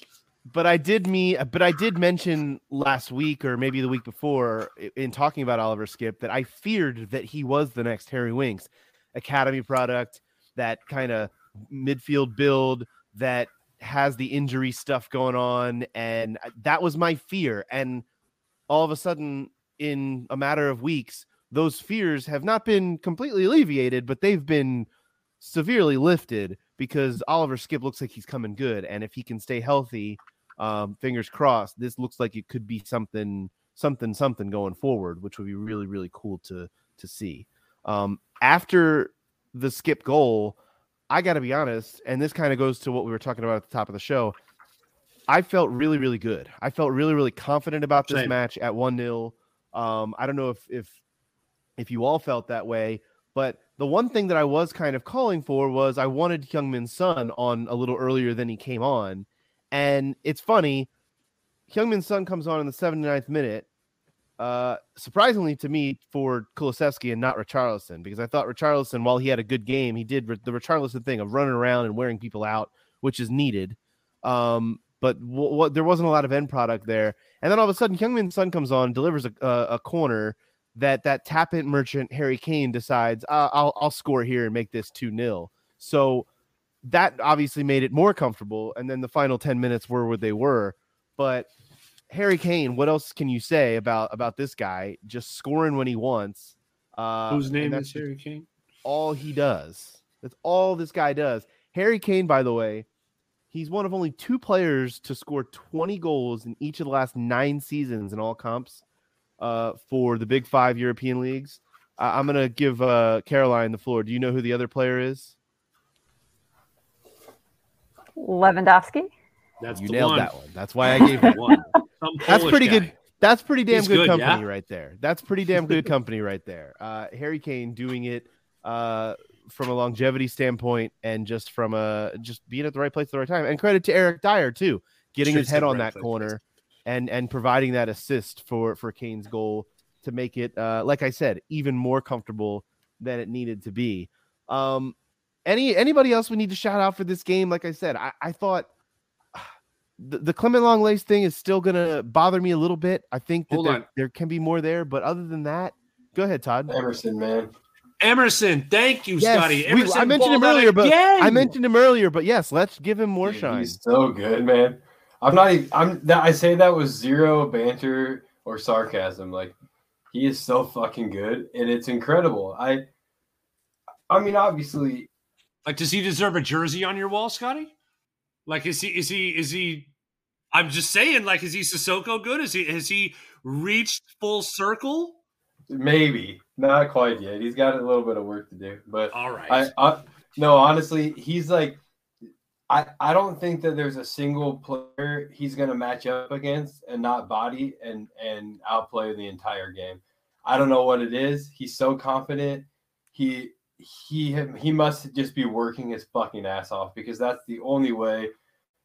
But I did me but I did mention last week or maybe the week before in talking about Oliver Skipp that I feared that he was the next Harry Winks. Academy product that kind of midfield build that has the injury stuff going on and that was my fear. And all of a sudden in a matter of weeks those fears have not been completely alleviated but they've been severely lifted because Oliver Skipp looks like he's coming good and if he can stay healthy um, fingers crossed. This looks like it could be something, something, something going forward, which would be really, really cool to to see. Um, after the skip goal, I got to be honest, and this kind of goes to what we were talking about at the top of the show. I felt really, really good. I felt really, really confident about this Same. match at one 0 um, I don't know if if if you all felt that way, but the one thing that I was kind of calling for was I wanted Heung-min Son on a little earlier than he came on. And it's funny, Heung-min Son comes on in the 79th minute. Uh, surprisingly to me for Kulusevski and not Richarlison, because I thought Richarlison, while he had a good game, he did the Richarlison thing of running around and wearing people out, which is needed. Um, but w- what there wasn't a lot of end product there. And then all of a sudden, Heung-min Son comes on, delivers a, a, a corner that that tap in merchant Harry Kane decides uh, I'll I'll score here and make this two 0 So that obviously made it more comfortable. And then the final ten minutes were where they were. But Harry Kane, what else can you say about about this guy? Just scoring when he wants. Uh, Whose name that's is Harry Kane? all he does. That's all this guy does. Harry Kane, by the way, he's one of only two players to score 20 goals in each of the last nine seasons in all comps uh, for the Big Five European leagues. I- I'm gonna give uh, Caroline the floor. Do you know who the other player is? Lewandowski. That's you the nailed one. that one. That's why I gave it. One. <laughs> That's pretty guy. good. That's pretty damn good, good, company yeah? right there. That's pretty damn good <laughs> company right there. Uh, Harry Kane doing it uh, from a longevity standpoint and just from a just being at the right place at the right time. And credit to Eric Dier too, getting his head on right that place. corner and and providing that assist for for Kane's goal to make it, uh, like I said, even more comfortable than it needed to be. Um, any anybody else we need to shout out for this game? Like I said, I, I thought <sighs> the, the Clement Lenglet thing is still gonna bother me a little bit. I think that there, there can be more there, but other than that, go ahead, Todd. Emerson, man. Emerson, thank you, Yes, Scotty. we- I mentioned him earlier, but again. I mentioned him earlier, but yes, let's give him more Dude, shine. He's so good, man. I'm not. Even, I'm. That I say that with zero banter or sarcasm. Like he is so fucking good, and it's incredible. I. I mean, obviously, Like, does he deserve a jersey on your wall, Scotty? Like, is he? Is he? Is he? I'm just saying. Like, is he Sissoko good? Is he? Has he reached full circle? maybe not quite yet. He's got a little bit of work to do, but All right. I, I no, honestly, he's like, I, I don't think that there's a single player he's going to match up against and not body and and outplay the entire game. I don't know what it is. He's so confident. He he he must just be working his fucking ass off because that's the only way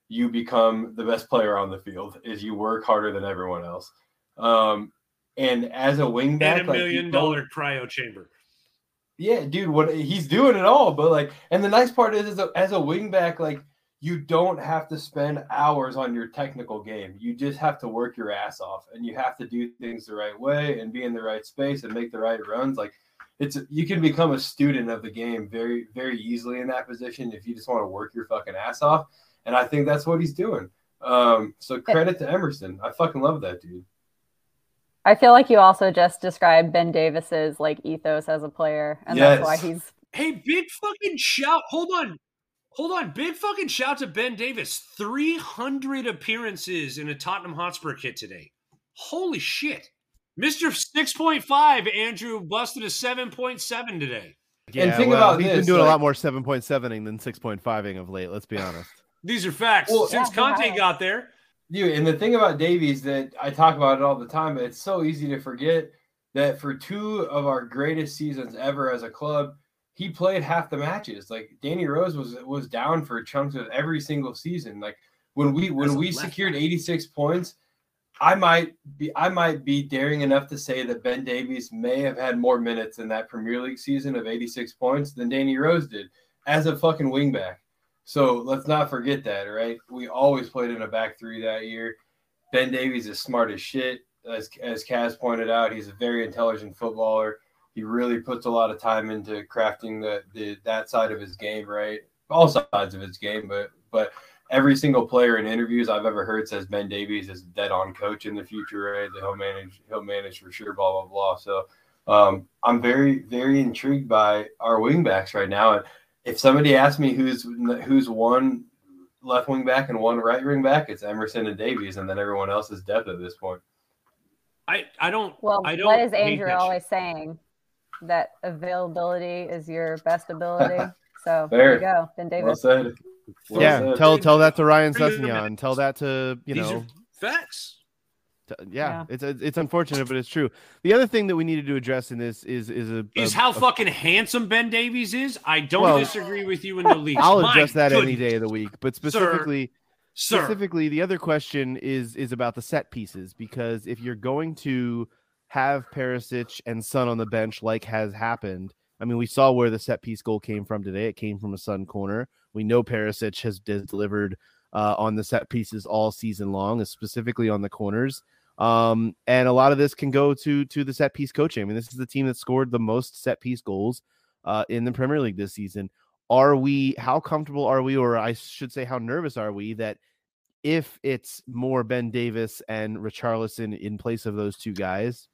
you become the best player on the field is you work harder than everyone else. Um, and as a wingback, and a million don't- dollar cryo chamber. yeah, dude, what he's doing it all, but like, and the nice part is, as a, as a wingback, like, you don't have to spend hours on your technical game. You just have to work your ass off, and you have to do things the right way and be in the right space and make the right runs. Like, it's you can become a student of the game very, very easily in that position if you just want to work your fucking ass off. And I think that's what he's doing. Um, so credit to Emerson. I fucking love that dude. I feel like you also just described Ben Davies's like ethos as a player, and that's why he's Hey, big fucking shout! Hold on, hold on. Big fucking shout to Ben Davies. Three hundred appearances in a Tottenham Hotspur kit today. Holy shit, Mister Six Point Five. Andrew busted a seven point seven today. Yeah, And think about he's this, been doing a lot more 7.7ing than 6.5ing of late. Let's be honest. These are facts. Well- Since Yeah, Conte has. got there, Dude, and the thing about Davies that I talk about it all the time, but it's so easy to forget that for two of our greatest seasons ever as a club, he played half the matches. Like Danny Rose was was down for chunks of every single season. Like when we when we secured back. 86 points I might be I might be daring enough to say that Ben Davies may have had more minutes in that Premier League season of 86 points than Danny Rose did as a fucking wingback. So let's not forget that, right? We always played in a back three that year. Ben Davies is smart as shit. As as Kaz pointed out, he's a very intelligent footballer. He really puts a lot of time into crafting the, the that side of his game, right? All sides of his game, but but every single player in interviews I've ever heard says Ben Davies is dead on coach in the future, right? That he'll manage, he'll manage for sure, blah blah blah. So um, I'm very very intrigued by our wingbacks right now. And if somebody asks me who's who's one left wing back and one right wing back, it's Emerson and Davies, and then everyone else is depth at this point. I I don't. Well, I don't what is Andrew always saying? That availability is your best ability. <laughs> So there you go, Ben Well Davies. said. Well yeah, said. tell tell that to Ryan Bring it in a Sessegnon. minute. Tell that to you These know. are facts. t- yeah, Yeah. it's it's unfortunate, but it's true. The other thing that we needed to address in this is is a Is a- how a- fucking handsome Ben Davies is. I don't Well, disagree with you in the least. I'll My address that any day of the week, but Sir. specifically. sir. specifically the other question is is about the set pieces because if you're going to have Perisic and Son on the bench like has happened. I mean we saw where the set piece goal came from today. It came from a Son corner. We know Perisic has delivered uh, on the set pieces all season long specifically on the corners. Um, and a lot of this can go to to the set piece coaching. I mean this is the team that scored the most set piece goals uh, in the Premier League this season. Are we how comfortable are we or i should say how nervous are we that if it's more ben davies and richarlison in place of those two guys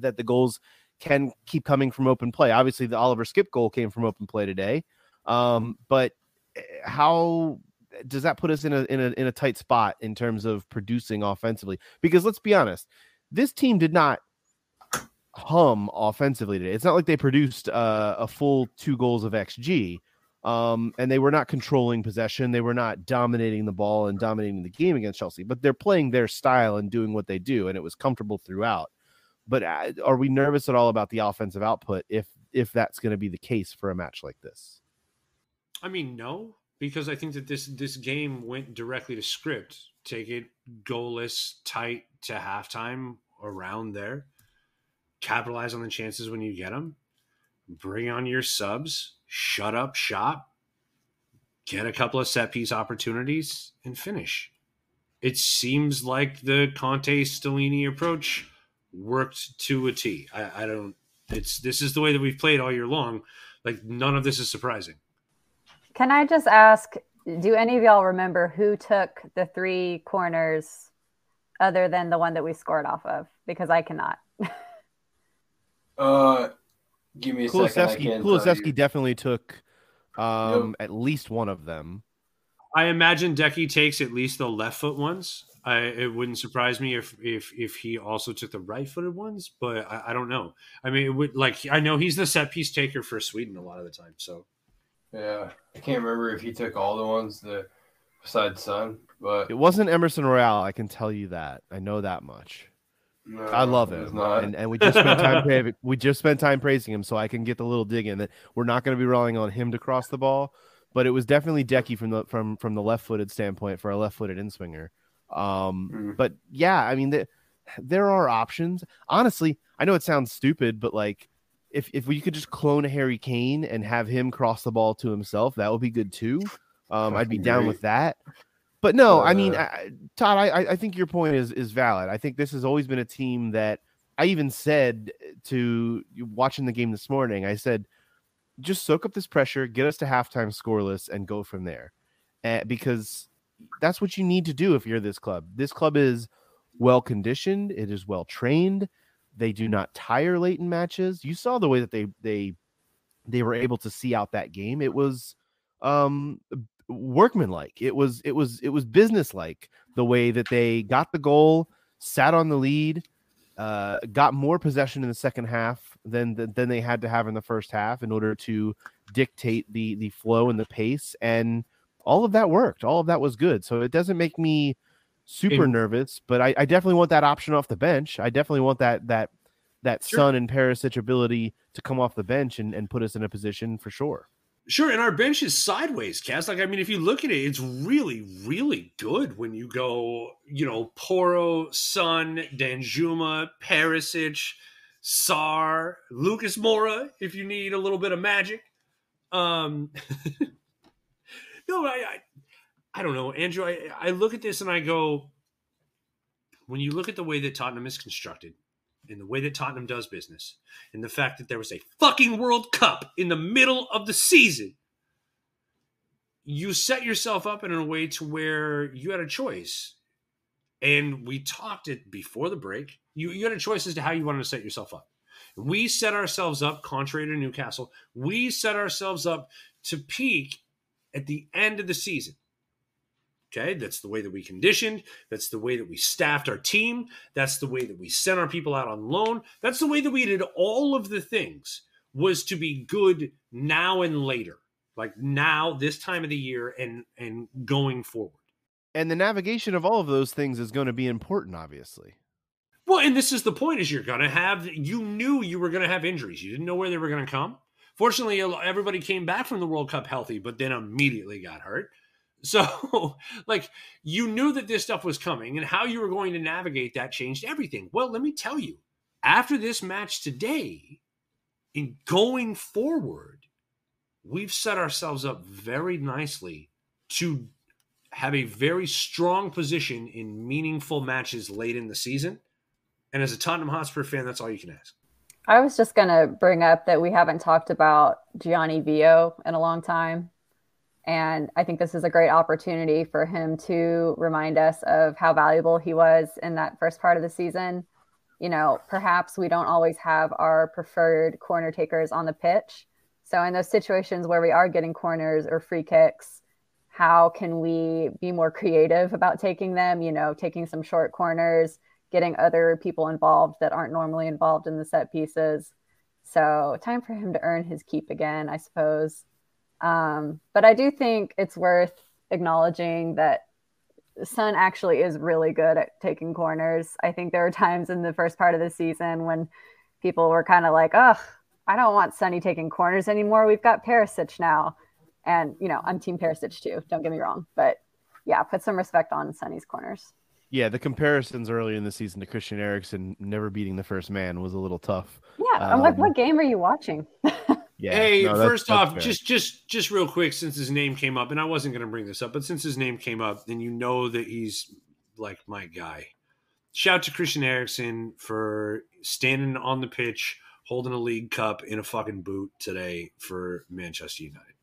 that the goals can keep coming from open play obviously the oliver skipp goal came from open play today um, but eh, how does that put us in a, in a in a tight spot in terms of producing offensively because let's be honest this team did not hum offensively today. It's not like they produced uh, a full two goals of XG. Um, and they were not controlling possession. They were not dominating the ball and dominating the game against Chelsea, but they're playing their style and doing what they do, and it was comfortable throughout. But uh, are we nervous at all about the offensive output if if that's going to be the case for a match like this? I mean, no, because I think that this this game went directly to script. Take it goalless, tight to halftime, around there. Capitalize on the chances when you get them. Bring on your subs. Shut up shop. Get a couple of set piece opportunities and finish. It seems like the Conte Stellini approach worked to a T. I, I don't. It's this is the way that we've played all year long. Like none of this is surprising. Can I just ask, do any of y'all remember who took the three corners other than the one that we scored off of? Because I cannot. <laughs> Uh, give me a second. I Kulusevski, can't tell Kulusevski you. definitely took um, at least one of them. I imagine Decky takes at least the left foot ones. I, it wouldn't surprise me if if if he also took the right footed ones, but I, I don't know. I mean, it would like I know he's the set piece taker for Sweden a lot of the time. So Yeah, I can't remember if he took all the ones that besides Son, but It wasn't Emerson Royal, I can tell you that. I know that much. no, I love it him, not. and, and we just spent time <laughs> pra- we just spent time praising him, so I can get the little dig in that we're not going to be relying on him to cross the ball, but it was definitely Decky from the from from the left footed standpoint for a left footed in swinger. Um, Mm. but yeah, I mean the, there are options. Honestly, I know it sounds stupid, but like if if we could just clone Harry Kane and have him cross the ball to himself, that would be good too. Um, I'd be down with <laughs> that. But no, I mean, Uh, I, Todd, I, I- I think your point is is valid. I think this has always been a team that I even said to watching the game this morning. I said, just soak up this pressure, get us to halftime scoreless, and go from there, uh, because that's what you need to do if you're this club. This club is well conditioned. It is well trained. They do not tire late in matches. You saw the way that they they they were able to see out that game. It was um workmanlike. It was it was it was businesslike the way that they got the goal, sat on the lead, uh, got more possession in the second half than, than they had to have in the first half in order to dictate the the flow and the pace and all of that worked. All of that was good. So it doesn't make me super nervous, but I, I definitely want that option off the bench. I definitely want that that that Sure. Son and Perisic ability to come off the bench and, and put us in a position for sure. Sure, and our bench is sideways, Cass. Like, I mean, if you look at it, it's really, really good when you go, you know, Porro, Son, Danjuma, Perisic, Sarr, Lucas Moura, if you need a little bit of magic. Um, <laughs> no, I, I, I don't know, Andrew. I, I look at this and I go, when you look at the way that Tottenham is constructed, and the way that Tottenham does business, and the fact that there was a fucking World Cup in the middle of the season, you set yourself up in a way to where you had a choice. And we talked it before the break. You, you had a choice as to how you wanted to set yourself up. We set ourselves up, contrary to Newcastle, we set ourselves up to peak at the end of the season. Okay, that's the way that we conditioned. That's the way that we staffed our team. That's the way that we sent our people out on loan. That's the way that we did all of the things was to be good now and later, like now, this time of the year, and and going forward. And the navigation of all of those things is going to be important, obviously. Well, and this is the point: is you're going to have. You knew you were going to have injuries. You didn't know where they were going to come. Fortunately, everybody came back from the World Cup healthy, but then immediately got hurt. <laughs> So, like, you knew that this stuff was coming, and how you were going to navigate that changed everything. Well, let me tell you, after this match today, in going forward, we've set ourselves up very nicely to have a very strong position in meaningful matches late in the season. And as a Tottenham Hotspur fan, that's all you can ask. I was just going to bring up that we haven't talked about Gianni Vio in a long time. And I think this is a great opportunity for him to remind us of how valuable he was in that first part of the season. You know, perhaps we don't always have our preferred corner takers on the pitch. So, in those situations where we are getting corners or free kicks, how can we be more creative about taking them? You know, taking some short corners, getting other people involved that aren't normally involved in the set pieces. So, time for him to earn his keep again, I suppose. Um, but I do think it's worth acknowledging that Son actually is really good at taking corners. I think there were times in the first part of the season when people were kind of like, oh, I don't want Sonny taking corners anymore. We've got Perisic now. And, you know, I'm Team Perisic too. Don't get me wrong. But yeah, put some respect on Sonny's corners. Yeah, the comparisons early in the season to Christian Eriksen never beating the first man was a little tough. Yeah, I'm like, what um, game are you watching? <laughs> Yeah. Hey, no, that's- first that's off, fair. just just just real quick, since his name came up, and I wasn't going to bring this up, but since his name came up, then you know that he's like my guy. Shout to Christian Eriksen for standing on the pitch, holding a league cup in a fucking boot today for Manchester United.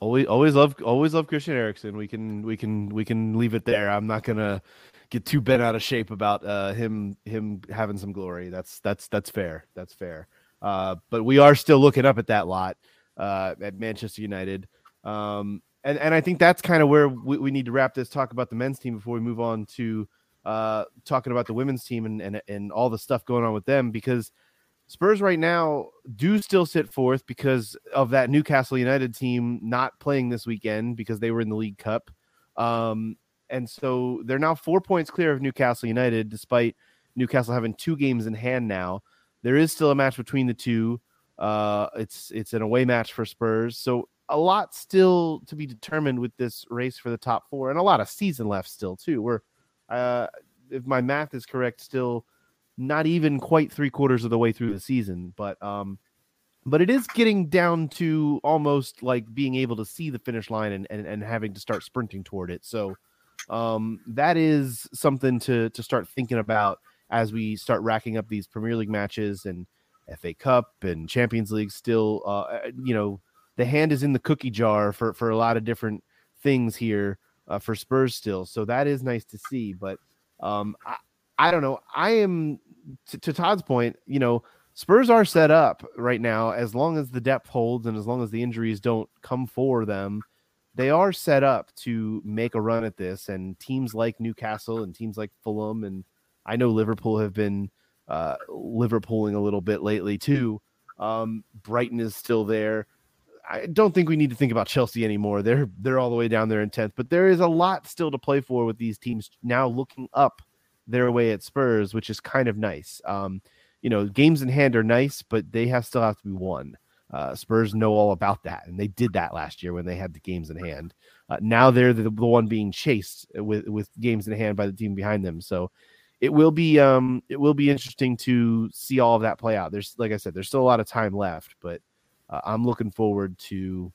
always always love always love Christian Eriksen. We can we can we can leave it there. I'm not gonna get too bent out of shape about uh, him him having some glory. That's that's that's fair. That's fair. Uh, but we are still looking up at that lot uh, at Manchester United. Um, and, and I think that's kind of where we, we need to wrap this talk about the men's team before we move on to uh, talking about the women's team and, and, and all the stuff going on with them because Spurs right now do still sit fourth because of that Newcastle United team not playing this weekend because they were in the League Cup. Um, and so they're now four points clear of Newcastle United, despite Newcastle having two games in hand now. There is still a match between the two. Uh, it's it's an away match for Spurs, so a lot still to be determined with this race for the top four, and a lot of season left still too. We're, uh, if my math is correct, still not even quite three quarters of the way through the season, but um, but it is getting down to almost like being able to see the finish line and and, and having to start sprinting toward it. So um, that is something to to start thinking about as we start racking up these Premier League matches and FA Cup and Champions League. Still, uh, you know, the hand is in the cookie jar for for a lot of different things here uh, for Spurs still. So that is nice to see. But um, I, I don't know. I am to, to Todd's point. You know, Spurs are set up right now as long as the depth holds and as long as the injuries don't come for them. They are set up to make a run at this, and teams like Newcastle and teams like Fulham and I know Liverpool have been uh, Liverpooling a little bit lately too. Um, Brighton is still there. I don't think we need to think about Chelsea anymore. They're they're all the way down there in tenth, but there is a lot still to play for with these teams now looking up their way at Spurs, which is kind of nice. Um, you know, games in hand are nice, but they have still have to be won. Uh, Spurs know all about that, and they did that last year when they had the games in hand. Uh, now they're the, the one being chased with with games in hand by the team behind them. So it will be um it will be interesting to see all of that play out. There's like I said, there's still a lot of time left, but uh, I'm looking forward to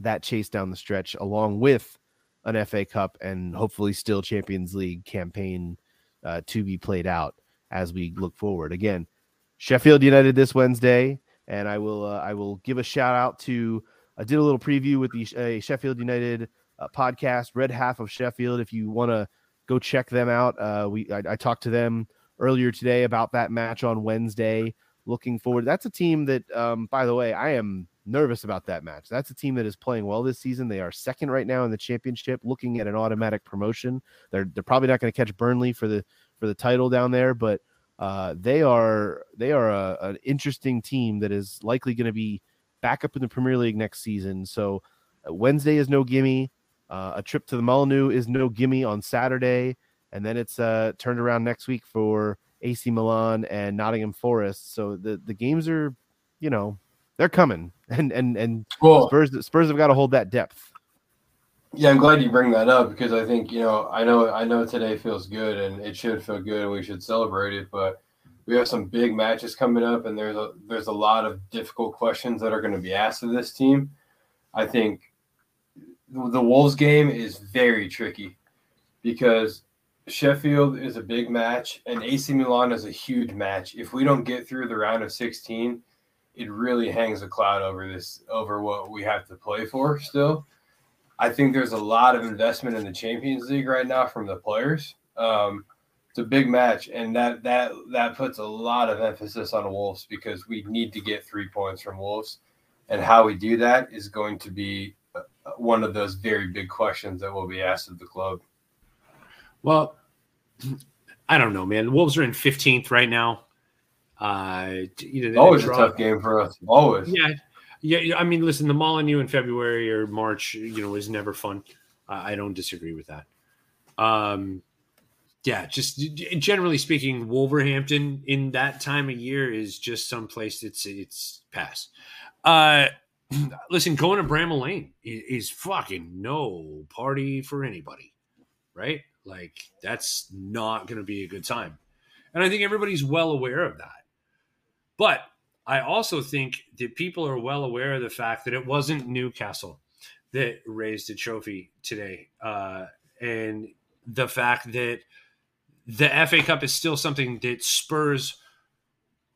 that chase down the stretch along with an FA Cup and hopefully still Champions League campaign uh, to be played out as we look forward. Again, Sheffield United this Wednesday, and I will uh, I will give a shout out to I did a little preview with the uh, Sheffield United uh, podcast, Red Half of Sheffield. If you want to go check them out, uh, we I, I, talked to them earlier today about that match on Wednesday. Looking forward. That's a team that, um, by the way, I am nervous about that match. That's a team that is playing well this season. They are second right now in the championship, looking at an automatic promotion. They're they're probably not going to catch Burnley for the for the title down there, but uh, they are they are a, an interesting team that is likely going to be back up in the Premier League next season. So uh, Wednesday is no gimme. Uh, a trip to the Molineux is no gimme on Saturday, and then it's uh, turned around next week for AC Milan and Nottingham Forest. So the the games are, you know, they're coming, <laughs> and and and cool. Spurs Spurs have got to hold that depth. Yeah, I'm glad you bring that up because I think you know I know I know today feels good and it should feel good and we should celebrate it, but we have some big matches coming up and there's a there's a lot of difficult questions that are going to be asked of this team. I think the Wolves game is very tricky because Sheffield is a big match and AC Milan is a huge match. If we don't get through the round of 16, it really hangs a cloud over this over what we have to play for still. I think there's a lot of investment in the Champions League right now from the players. Um, it's a big match, and that that that puts a lot of emphasis on Wolves because we need to get three points from Wolves, and how we do that is going to be uh, one of those very big questions that will be asked of the club. Well, I don't know, man. The Wolves are in 15th right now. Uh, you know, always a tough game for us. Always. Yeah, yeah. I mean, listen, the Molineux in February or March, you know, is never fun. I don't disagree with that. Um, yeah, just generally speaking, Wolverhampton in that time of year is just some place that's it's pass. Uh, <clears throat> listen, going to Bramall Lane is, is fucking no party for anybody, right? Like that's not going to be a good time, and I think everybody's well aware of that. But I also think that people are well aware of the fact that it wasn't Newcastle that raised the trophy today, uh, and the fact that the FA Cup is still something that Spurs.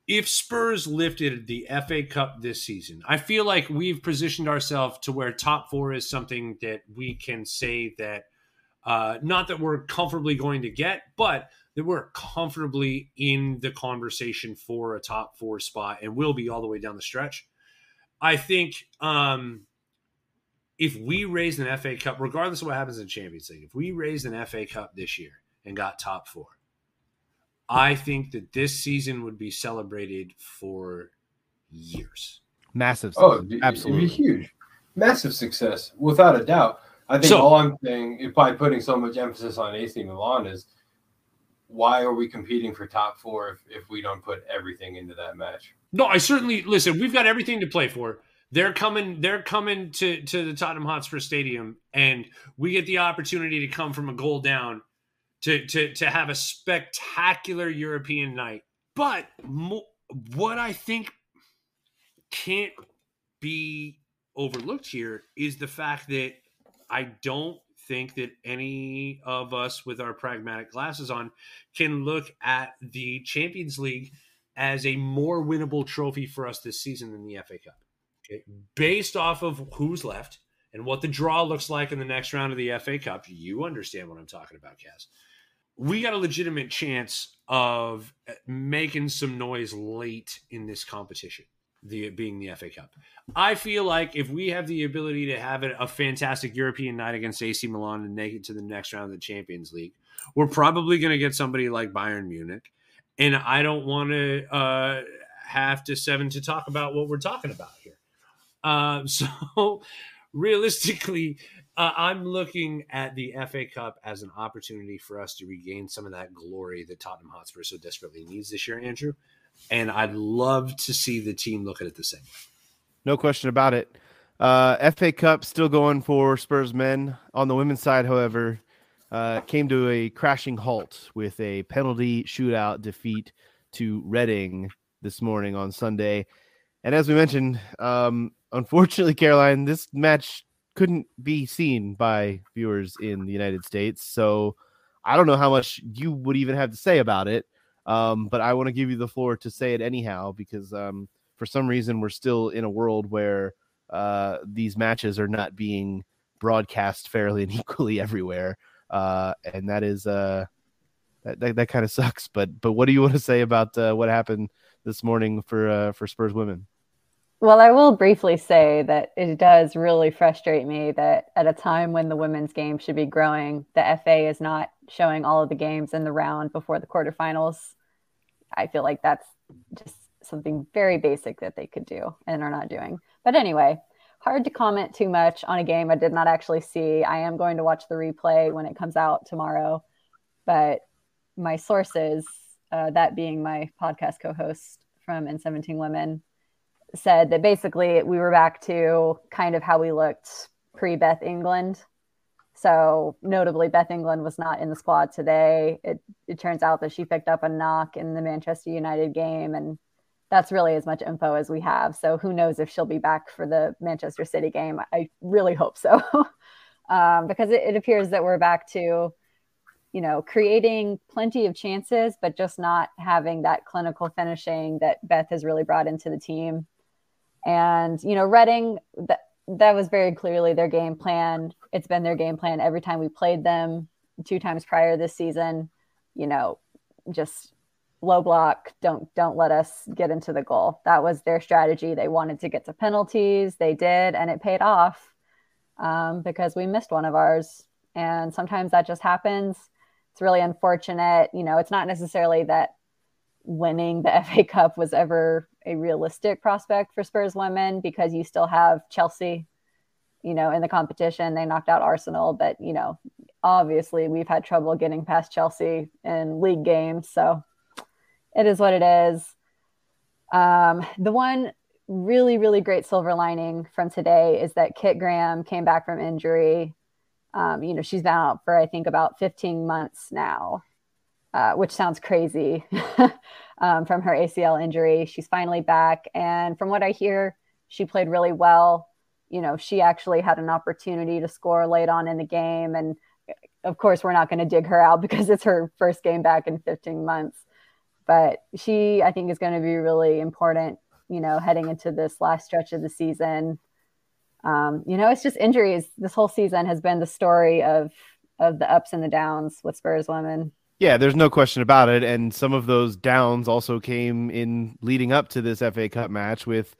If Spurs lifted the FA Cup this season, I feel like we've positioned ourselves to where top four is something that we can say that, uh, not that we're comfortably going to get, but that we're comfortably in the conversation for a top four spot and will be all the way down the stretch. I think um, if we raise an FA Cup, regardless of what happens in Champions League, if we raised an FA Cup this year and got top four, I think that this season would be celebrated for years. Massive. Oh, success. Oh, absolutely it'd be huge, massive success without a doubt. I think so, all I'm saying, by putting so much emphasis on AC Milan, is why are we competing for top four if, if we don't put everything into that match? No, I certainly listen. We've got everything to play for. They're coming. They're coming to to the Tottenham Hotspur Stadium, and we get the opportunity to come from a goal down to to to have a spectacular European night. But mo- what I think can't be overlooked here is the fact that I don't think that any of us with our pragmatic glasses on can look at the Champions League as a more winnable trophy for us this season than the FA Cup. Okay? Based off of who's left and what the draw looks like in the next round of the FA Cup, you understand what I'm talking about, Kaz. We got a legitimate chance of uh, making some noise late in this competition the being the FA Cup. I feel like if we have the ability to have a, fantastic European night against AC Milan and make it to the next round of the Champions League, we're probably going to get somebody like Bayern Munich. And I don't want to uh, have to seven to talk about what we're talking about here. Uh, <laughs> so realistically, uh, I'm looking at the FA Cup as an opportunity for us to regain some of that glory that Tottenham Hotspur so desperately needs this year, Andrew and I'd love to see the team look at it the same way. No question about it. Uh, FA Cup still going for Spurs men. On the women's side, however, uh, came to a crashing halt with a penalty shootout defeat to Reading this morning on Sunday. And as we mentioned, um, unfortunately, Caroline, this match couldn't be seen by viewers in the United States. So I don't know how much you would even have to say about it. Um, but I want to give you the floor to say it anyhow, because um, for some reason we're still in a world where uh, these matches are not being broadcast fairly and <laughs> equally everywhere, uh, and that is uh, that that, that kind of sucks. But but what do you want to say about uh, what happened this morning for uh, for Spurs women? Well, I will briefly say that it does really frustrate me that at a time when the women's game should be growing, the FA is not showing all of the games in the round before the quarterfinals. I feel like that's just something very basic that they could do and are not doing. But anyway, hard to comment too much on a game I did not actually see. I am going to watch the replay when it comes out tomorrow. But my sources, uh, that being my podcast co host from N17 Women, said that basically we were back to kind of how we looked pre Beth England. So notably, Beth England was not in the squad today. It, it turns out that she picked up a knock in the Manchester United game, and that's really as much info as we have. So who knows if she'll be back for the Manchester City game? I really hope so, <laughs> um, because it, it appears that we're back to, you know, creating plenty of chances, but just not having that clinical finishing that Beth has really brought into the team. And, you know, Reading, that, that was very clearly their game plan. It's been their game plan every time we played them two times prior this season, you know, just low block, don't don't let us get into the goal. That was their strategy. They wanted to get to penalties. They did, and it paid off um, because we missed one of ours. And sometimes that just happens. It's really unfortunate. You know, it's not necessarily that winning the <laughs> FA Cup was ever a realistic prospect for Spurs women because you still have Chelsea, you know, in the competition. They knocked out Arsenal, but you know, obviously we've had trouble getting past Chelsea in league games. So it is what it is. Um, the one really, really great silver lining from today is that Kit Graham came back from injury. Um, you know, she's been out for I think about 15 months now uh, which sounds crazy <laughs> um, from her ACL injury. She's finally back. And from what I hear, she played really well. You know, she actually had an opportunity to score late on in the game. And of course, we're not going to dig her out <laughs> because it's her first game back in 15 months. But she, I think, is going to be really important, you know, heading into this last stretch of the season. Um, you know, it's just injuries. This whole season has been the story of of the ups and the downs with Spurs women. Yeah, there's no question about it. And some of those downs also came in leading up to this FA Cup match with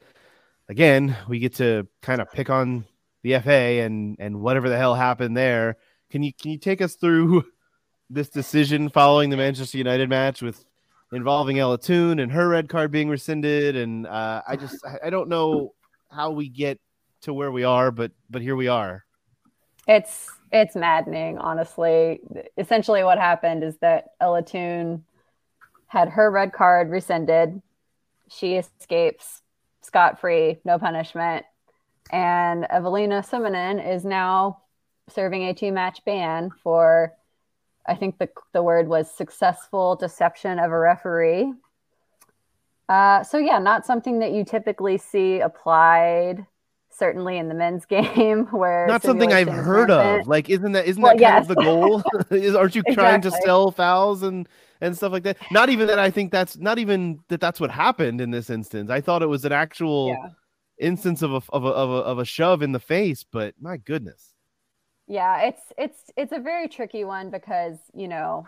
again, we get to kind of pick on the FA and and whatever the hell happened there. Can you can you take us through this decision following the Manchester United match with involving Ella Toone and her red card being rescinded? And uh, I just I don't know how we get to where we are, but but here we are. It's it's maddening, honestly. Essentially, what happened is that Ella Toone had her red card rescinded. She escapes scot free, no punishment. And Eveliina Summanen is now serving a two match ban for, I think the, the word was successful deception of a referee. Uh, so, yeah, not something that you typically see applied certainly in the men's <laughs> game where not something I've heard of. Like, isn't that isn't well, that kind yes. of the goal? <laughs> <laughs> Is aren't you trying exactly. to sell fouls and and stuff like that? Not even that. I think that's not even that. That's what happened in this instance. I thought it was an actual yeah. instance of a, of a of a of a shove in the face. But my goodness. Yeah, it's it's it's a very tricky one because you know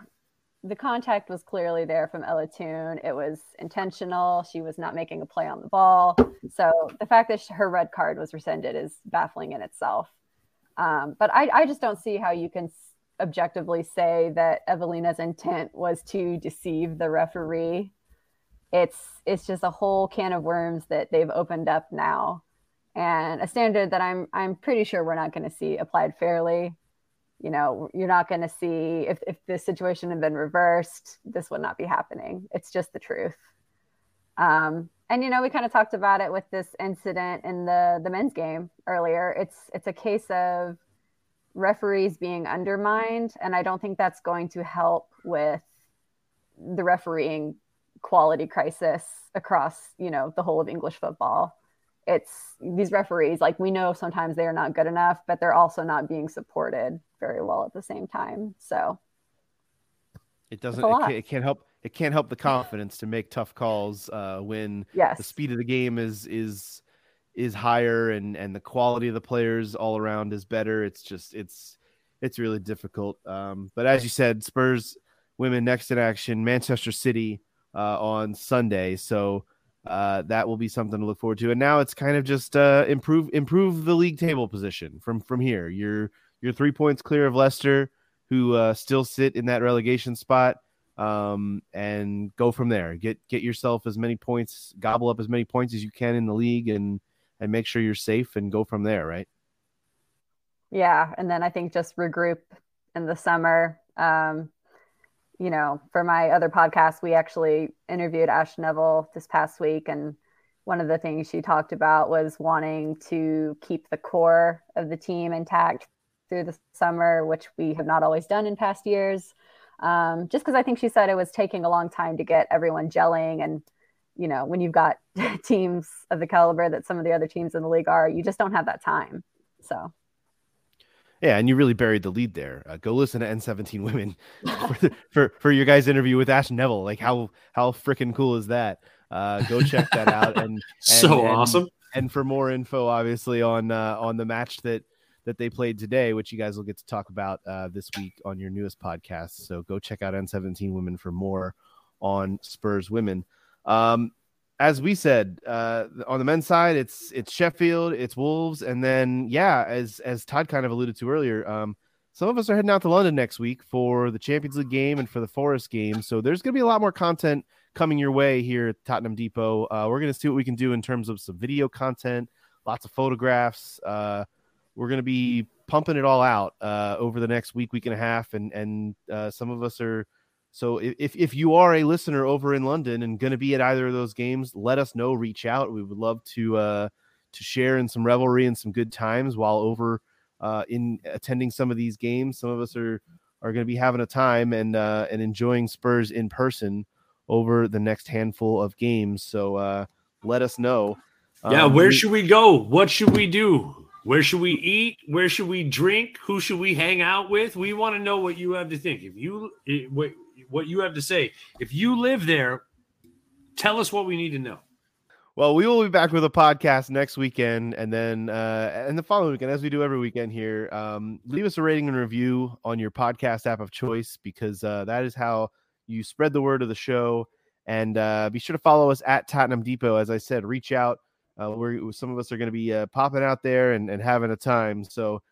the contact was clearly there from Ella Toone. It was intentional. She was not making a play on the ball. So the fact that her red card was rescinded is baffling in itself. Um, but I, I just don't see how you can objectively say that Eveliina's intent was to deceive the referee. It's it's just a whole can of worms that they've opened up now, and a standard that I'm I'm pretty sure we're not going to see applied fairly you know, you're not going to see if, if this situation had been reversed, this would not be happening. It's just the truth. Um, And you know, we kind of talked about it with this incident in the the men's game earlier. It's it's a case of referees being undermined, and I don't think that's going to help with the refereeing quality crisis across you know the whole of English football. It's these referees like we know sometimes they are not good enough, but they're also not being supported very well at the same time. So it doesn't. It, can, it can't help it can't help the confidence to make tough calls uh, when yes. the speed of the game is is is higher and and the quality of the players all around is better. It's just it's it's really difficult. Um, but as you said, Spurs women next in action, Manchester City uh, on Sunday. So uh, that will be something to look forward to. And now it's kind of just uh, improve improve the league table position from from here. You're you're three points clear of Leicester, who uh, still sit in that relegation spot um, and go from there. Get get yourself as many points, gobble up as many points as you can in the league, and and make sure you're safe and go from there. Right? Yeah, and then I think just regroup in the summer. Um, you know, for my other podcast, we actually interviewed Ash Neville this past week, and one of the things she talked about was wanting to keep the core of the team intact through the summer, which we have not always done in past years um, just because I think she said it was taking a long time to get everyone gelling. And, you know, when you've got <laughs> teams of the caliber that some of the other teams in the league are, you just don't have that time. So. Yeah, and you really buried the lead there. Uh, go listen to N17 Women <laughs> for, for, for your guys' interview with Ash Neville. Like how how freaking cool is that? Uh, go check that out. And, <laughs> and so and, awesome. And for more info, obviously on uh, on the match that that they played today, which you guys will get to talk about uh, this week on your newest podcast. So go check out N17 Women for more on Spurs women. Um, as we said uh, on the men's side, it's it's Sheffield, it's Wolves, and then yeah, as as Todd kind of alluded to earlier, um, some of us are heading out to London next week for the Champions League game and for the Forest game. So there's going to be a lot more content coming your way here at Tottenham Depot. Uh, we're going to see what we can do in terms of some video content, lots of photographs. Uh, we're going to be pumping it all out uh, over the next week, week and a half, and and uh, some of us are. So if if you are a listener over in London and going to be at either of those games, let us know. Reach out. We would love to uh, to share in some revelry and some good times while over uh, in attending some of these games. Some of us are are going to be having a time and uh, and enjoying Spurs in person over the next handful of games. So uh, let us know. Yeah, um, where should we go? What should we do? Where should we eat? Where should we drink? Who should we hang out with? We want to know what you have to think. If you what you have to say. If you live there, tell us what we need to know. Well, we will be back with a podcast next weekend, and then uh, and the following weekend, as we do every weekend here. Um, leave us a rating and review on your podcast app of choice because uh, that is how you spread the word of the show. And uh, be sure to follow us at Tottenham Depot. As I said, reach out uh, we're some of us are going to be uh, popping out there and, and having a time. So,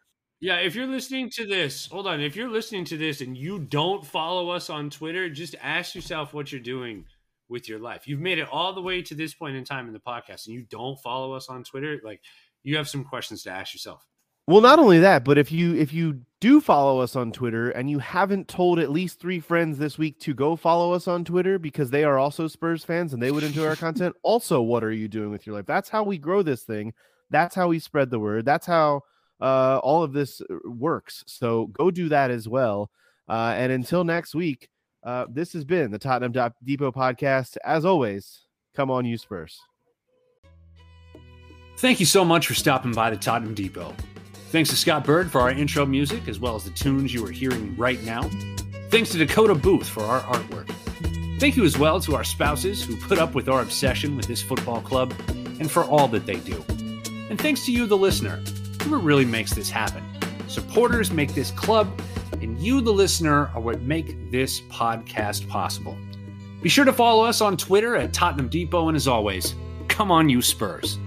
yeah, if you're listening to this, hold on. If you're listening to this and you don't follow us on Twitter, just ask yourself what you're doing with your life. You've made it all the way to this point in time in the podcast and you don't follow us on Twitter, like you have some questions to ask yourself. Well, not only that, but if you if you do follow us on Twitter and you haven't told at least three friends this week to go follow us on Twitter because they are also Spurs fans and they would enjoy our <laughs> content, also what are you doing with your life? That's how we grow this thing. That's how we spread the word. That's how uh, all of this uh, works. So go do that as well. Uh, and until next week, uh, this has been the Tottenham Depot podcast. As always, come on, you Spurs. Thank you so much for stopping by the Tottenham Depot. Thanks to Scott Bird for our intro music, as well as the tunes you are hearing right now. Thanks to Dakota Booth for our artwork. Thank you as well to our spouses who put up with our obsession with this football club and for all that they do. And thanks to you, the listener, who really makes this happen. Supporters make this club, and you, the listener, are what make this podcast possible. Be sure to follow us on Twitter at Tottenham Depot, and as always, come on, you Spurs.